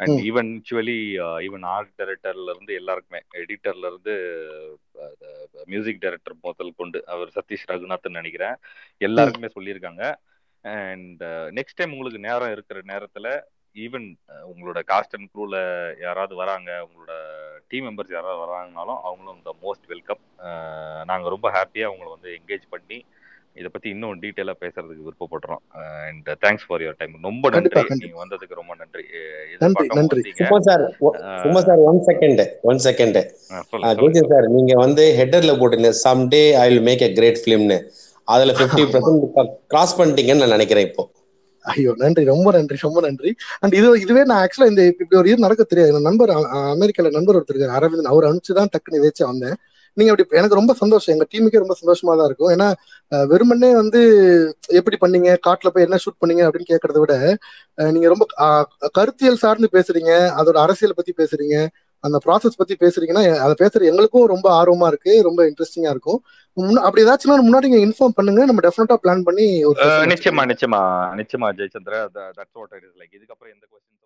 and. Even actually even art டைரக்டர்ல இருந்து எல்லாருக்குமே எடிட்டர்ல இருந்து மியூசிக் டைரக்டர் முதல் கொண்டு அவர் சதீஷ் ரகுநாத்னு நினைக்கிறேன் எல்லாருக்குமே சொல்லியிருக்காங்க அண்ட் நெக்ஸ்ட் டைம் உங்களுக்கு நேரம் இருக்கிற நேரத்துல ஈவன் உங்களோட காஸ்ட் அண்ட் க்ரூல யாராவது வராங்க உங்களோட டீம் மெம்பர்ஸ் யாராவது வராங்கனாலும் அவங்களும் இந்த மோஸ்ட் வெல்கம் நாங்க ரொம்ப ஹாப்பியா அவங்கள வந்து என்கேஜ் பண்ணி இதை பத்தி இன்னும் டீட்டெயிலா பேசுறதுக்கு விருப்பப்படுறோம். And thanks for your time ரொம்ப நன்றி. நீங்க வந்ததுக்கு ரொம்ப நன்றி. நன்றி, சும்மா சார் சும்மா sir one second one second Jaison sir நீங்க வந்து ஹெட்டர்ல போட்டுங்க some day I will make a great ஃபிலிம்னு அதுல பிப்டி பர்சன்ட் கிராஸ் பண்ணிட்டீங்கன்னு நான் நினைக்கிறேன் இப்போ. ஐயோ நன்றி. ரொம்ப நன்றி ரொம்ப நன்றி. அண்ட் இது இதுவே நான் ஆக்சுவலா இந்த இப்படி ஒரு இது நடக்க தெரியாது. நண்பர் அமெரிக்கால நண்பர் ஒருத்தர் அரவிந்த். அவர் அனுப்பிச்சு தான் டக்குனு வச்சு வந்தேன். நீங்க அப்படி எனக்கு ரொம்ப சந்தோஷம். எங்க டீமுக்கே ரொம்ப சந்தோஷமா தான் இருக்கும். ஏன்னா வெறுமனே வந்து எப்படி பண்ணீங்க காட்டுல போய் என்ன ஷூட் பண்ணீங்க அப்படின்னு கேட்கறத விட நீங்க ரொம்ப கருத்தியல் சார்ந்து பேசுறீங்க அதோட அரசியல் பத்தி பேசுறீங்க அந்த ப்ராசஸ் பத்தி பேசுறீங்கன்னா அதை பேசுற எங்களுக்கும் ரொம்ப ஆர்வமா இருக்கு ரொம்ப இன்ட்ரெஸ்டிங்கா இருக்கும். அப்படி ஏதாச்சும் முன்னாடி நீங்க இன்ஃபார்ம் பண்ணுங்க நம்ம டெஃபினட்டா பிளான் பண்ணி நிச்சயமா. நிச்சயமா நிச்சயமா Jayachandra. That's what it is like இதுக்கப்புறம் எந்த கொஸ்டின்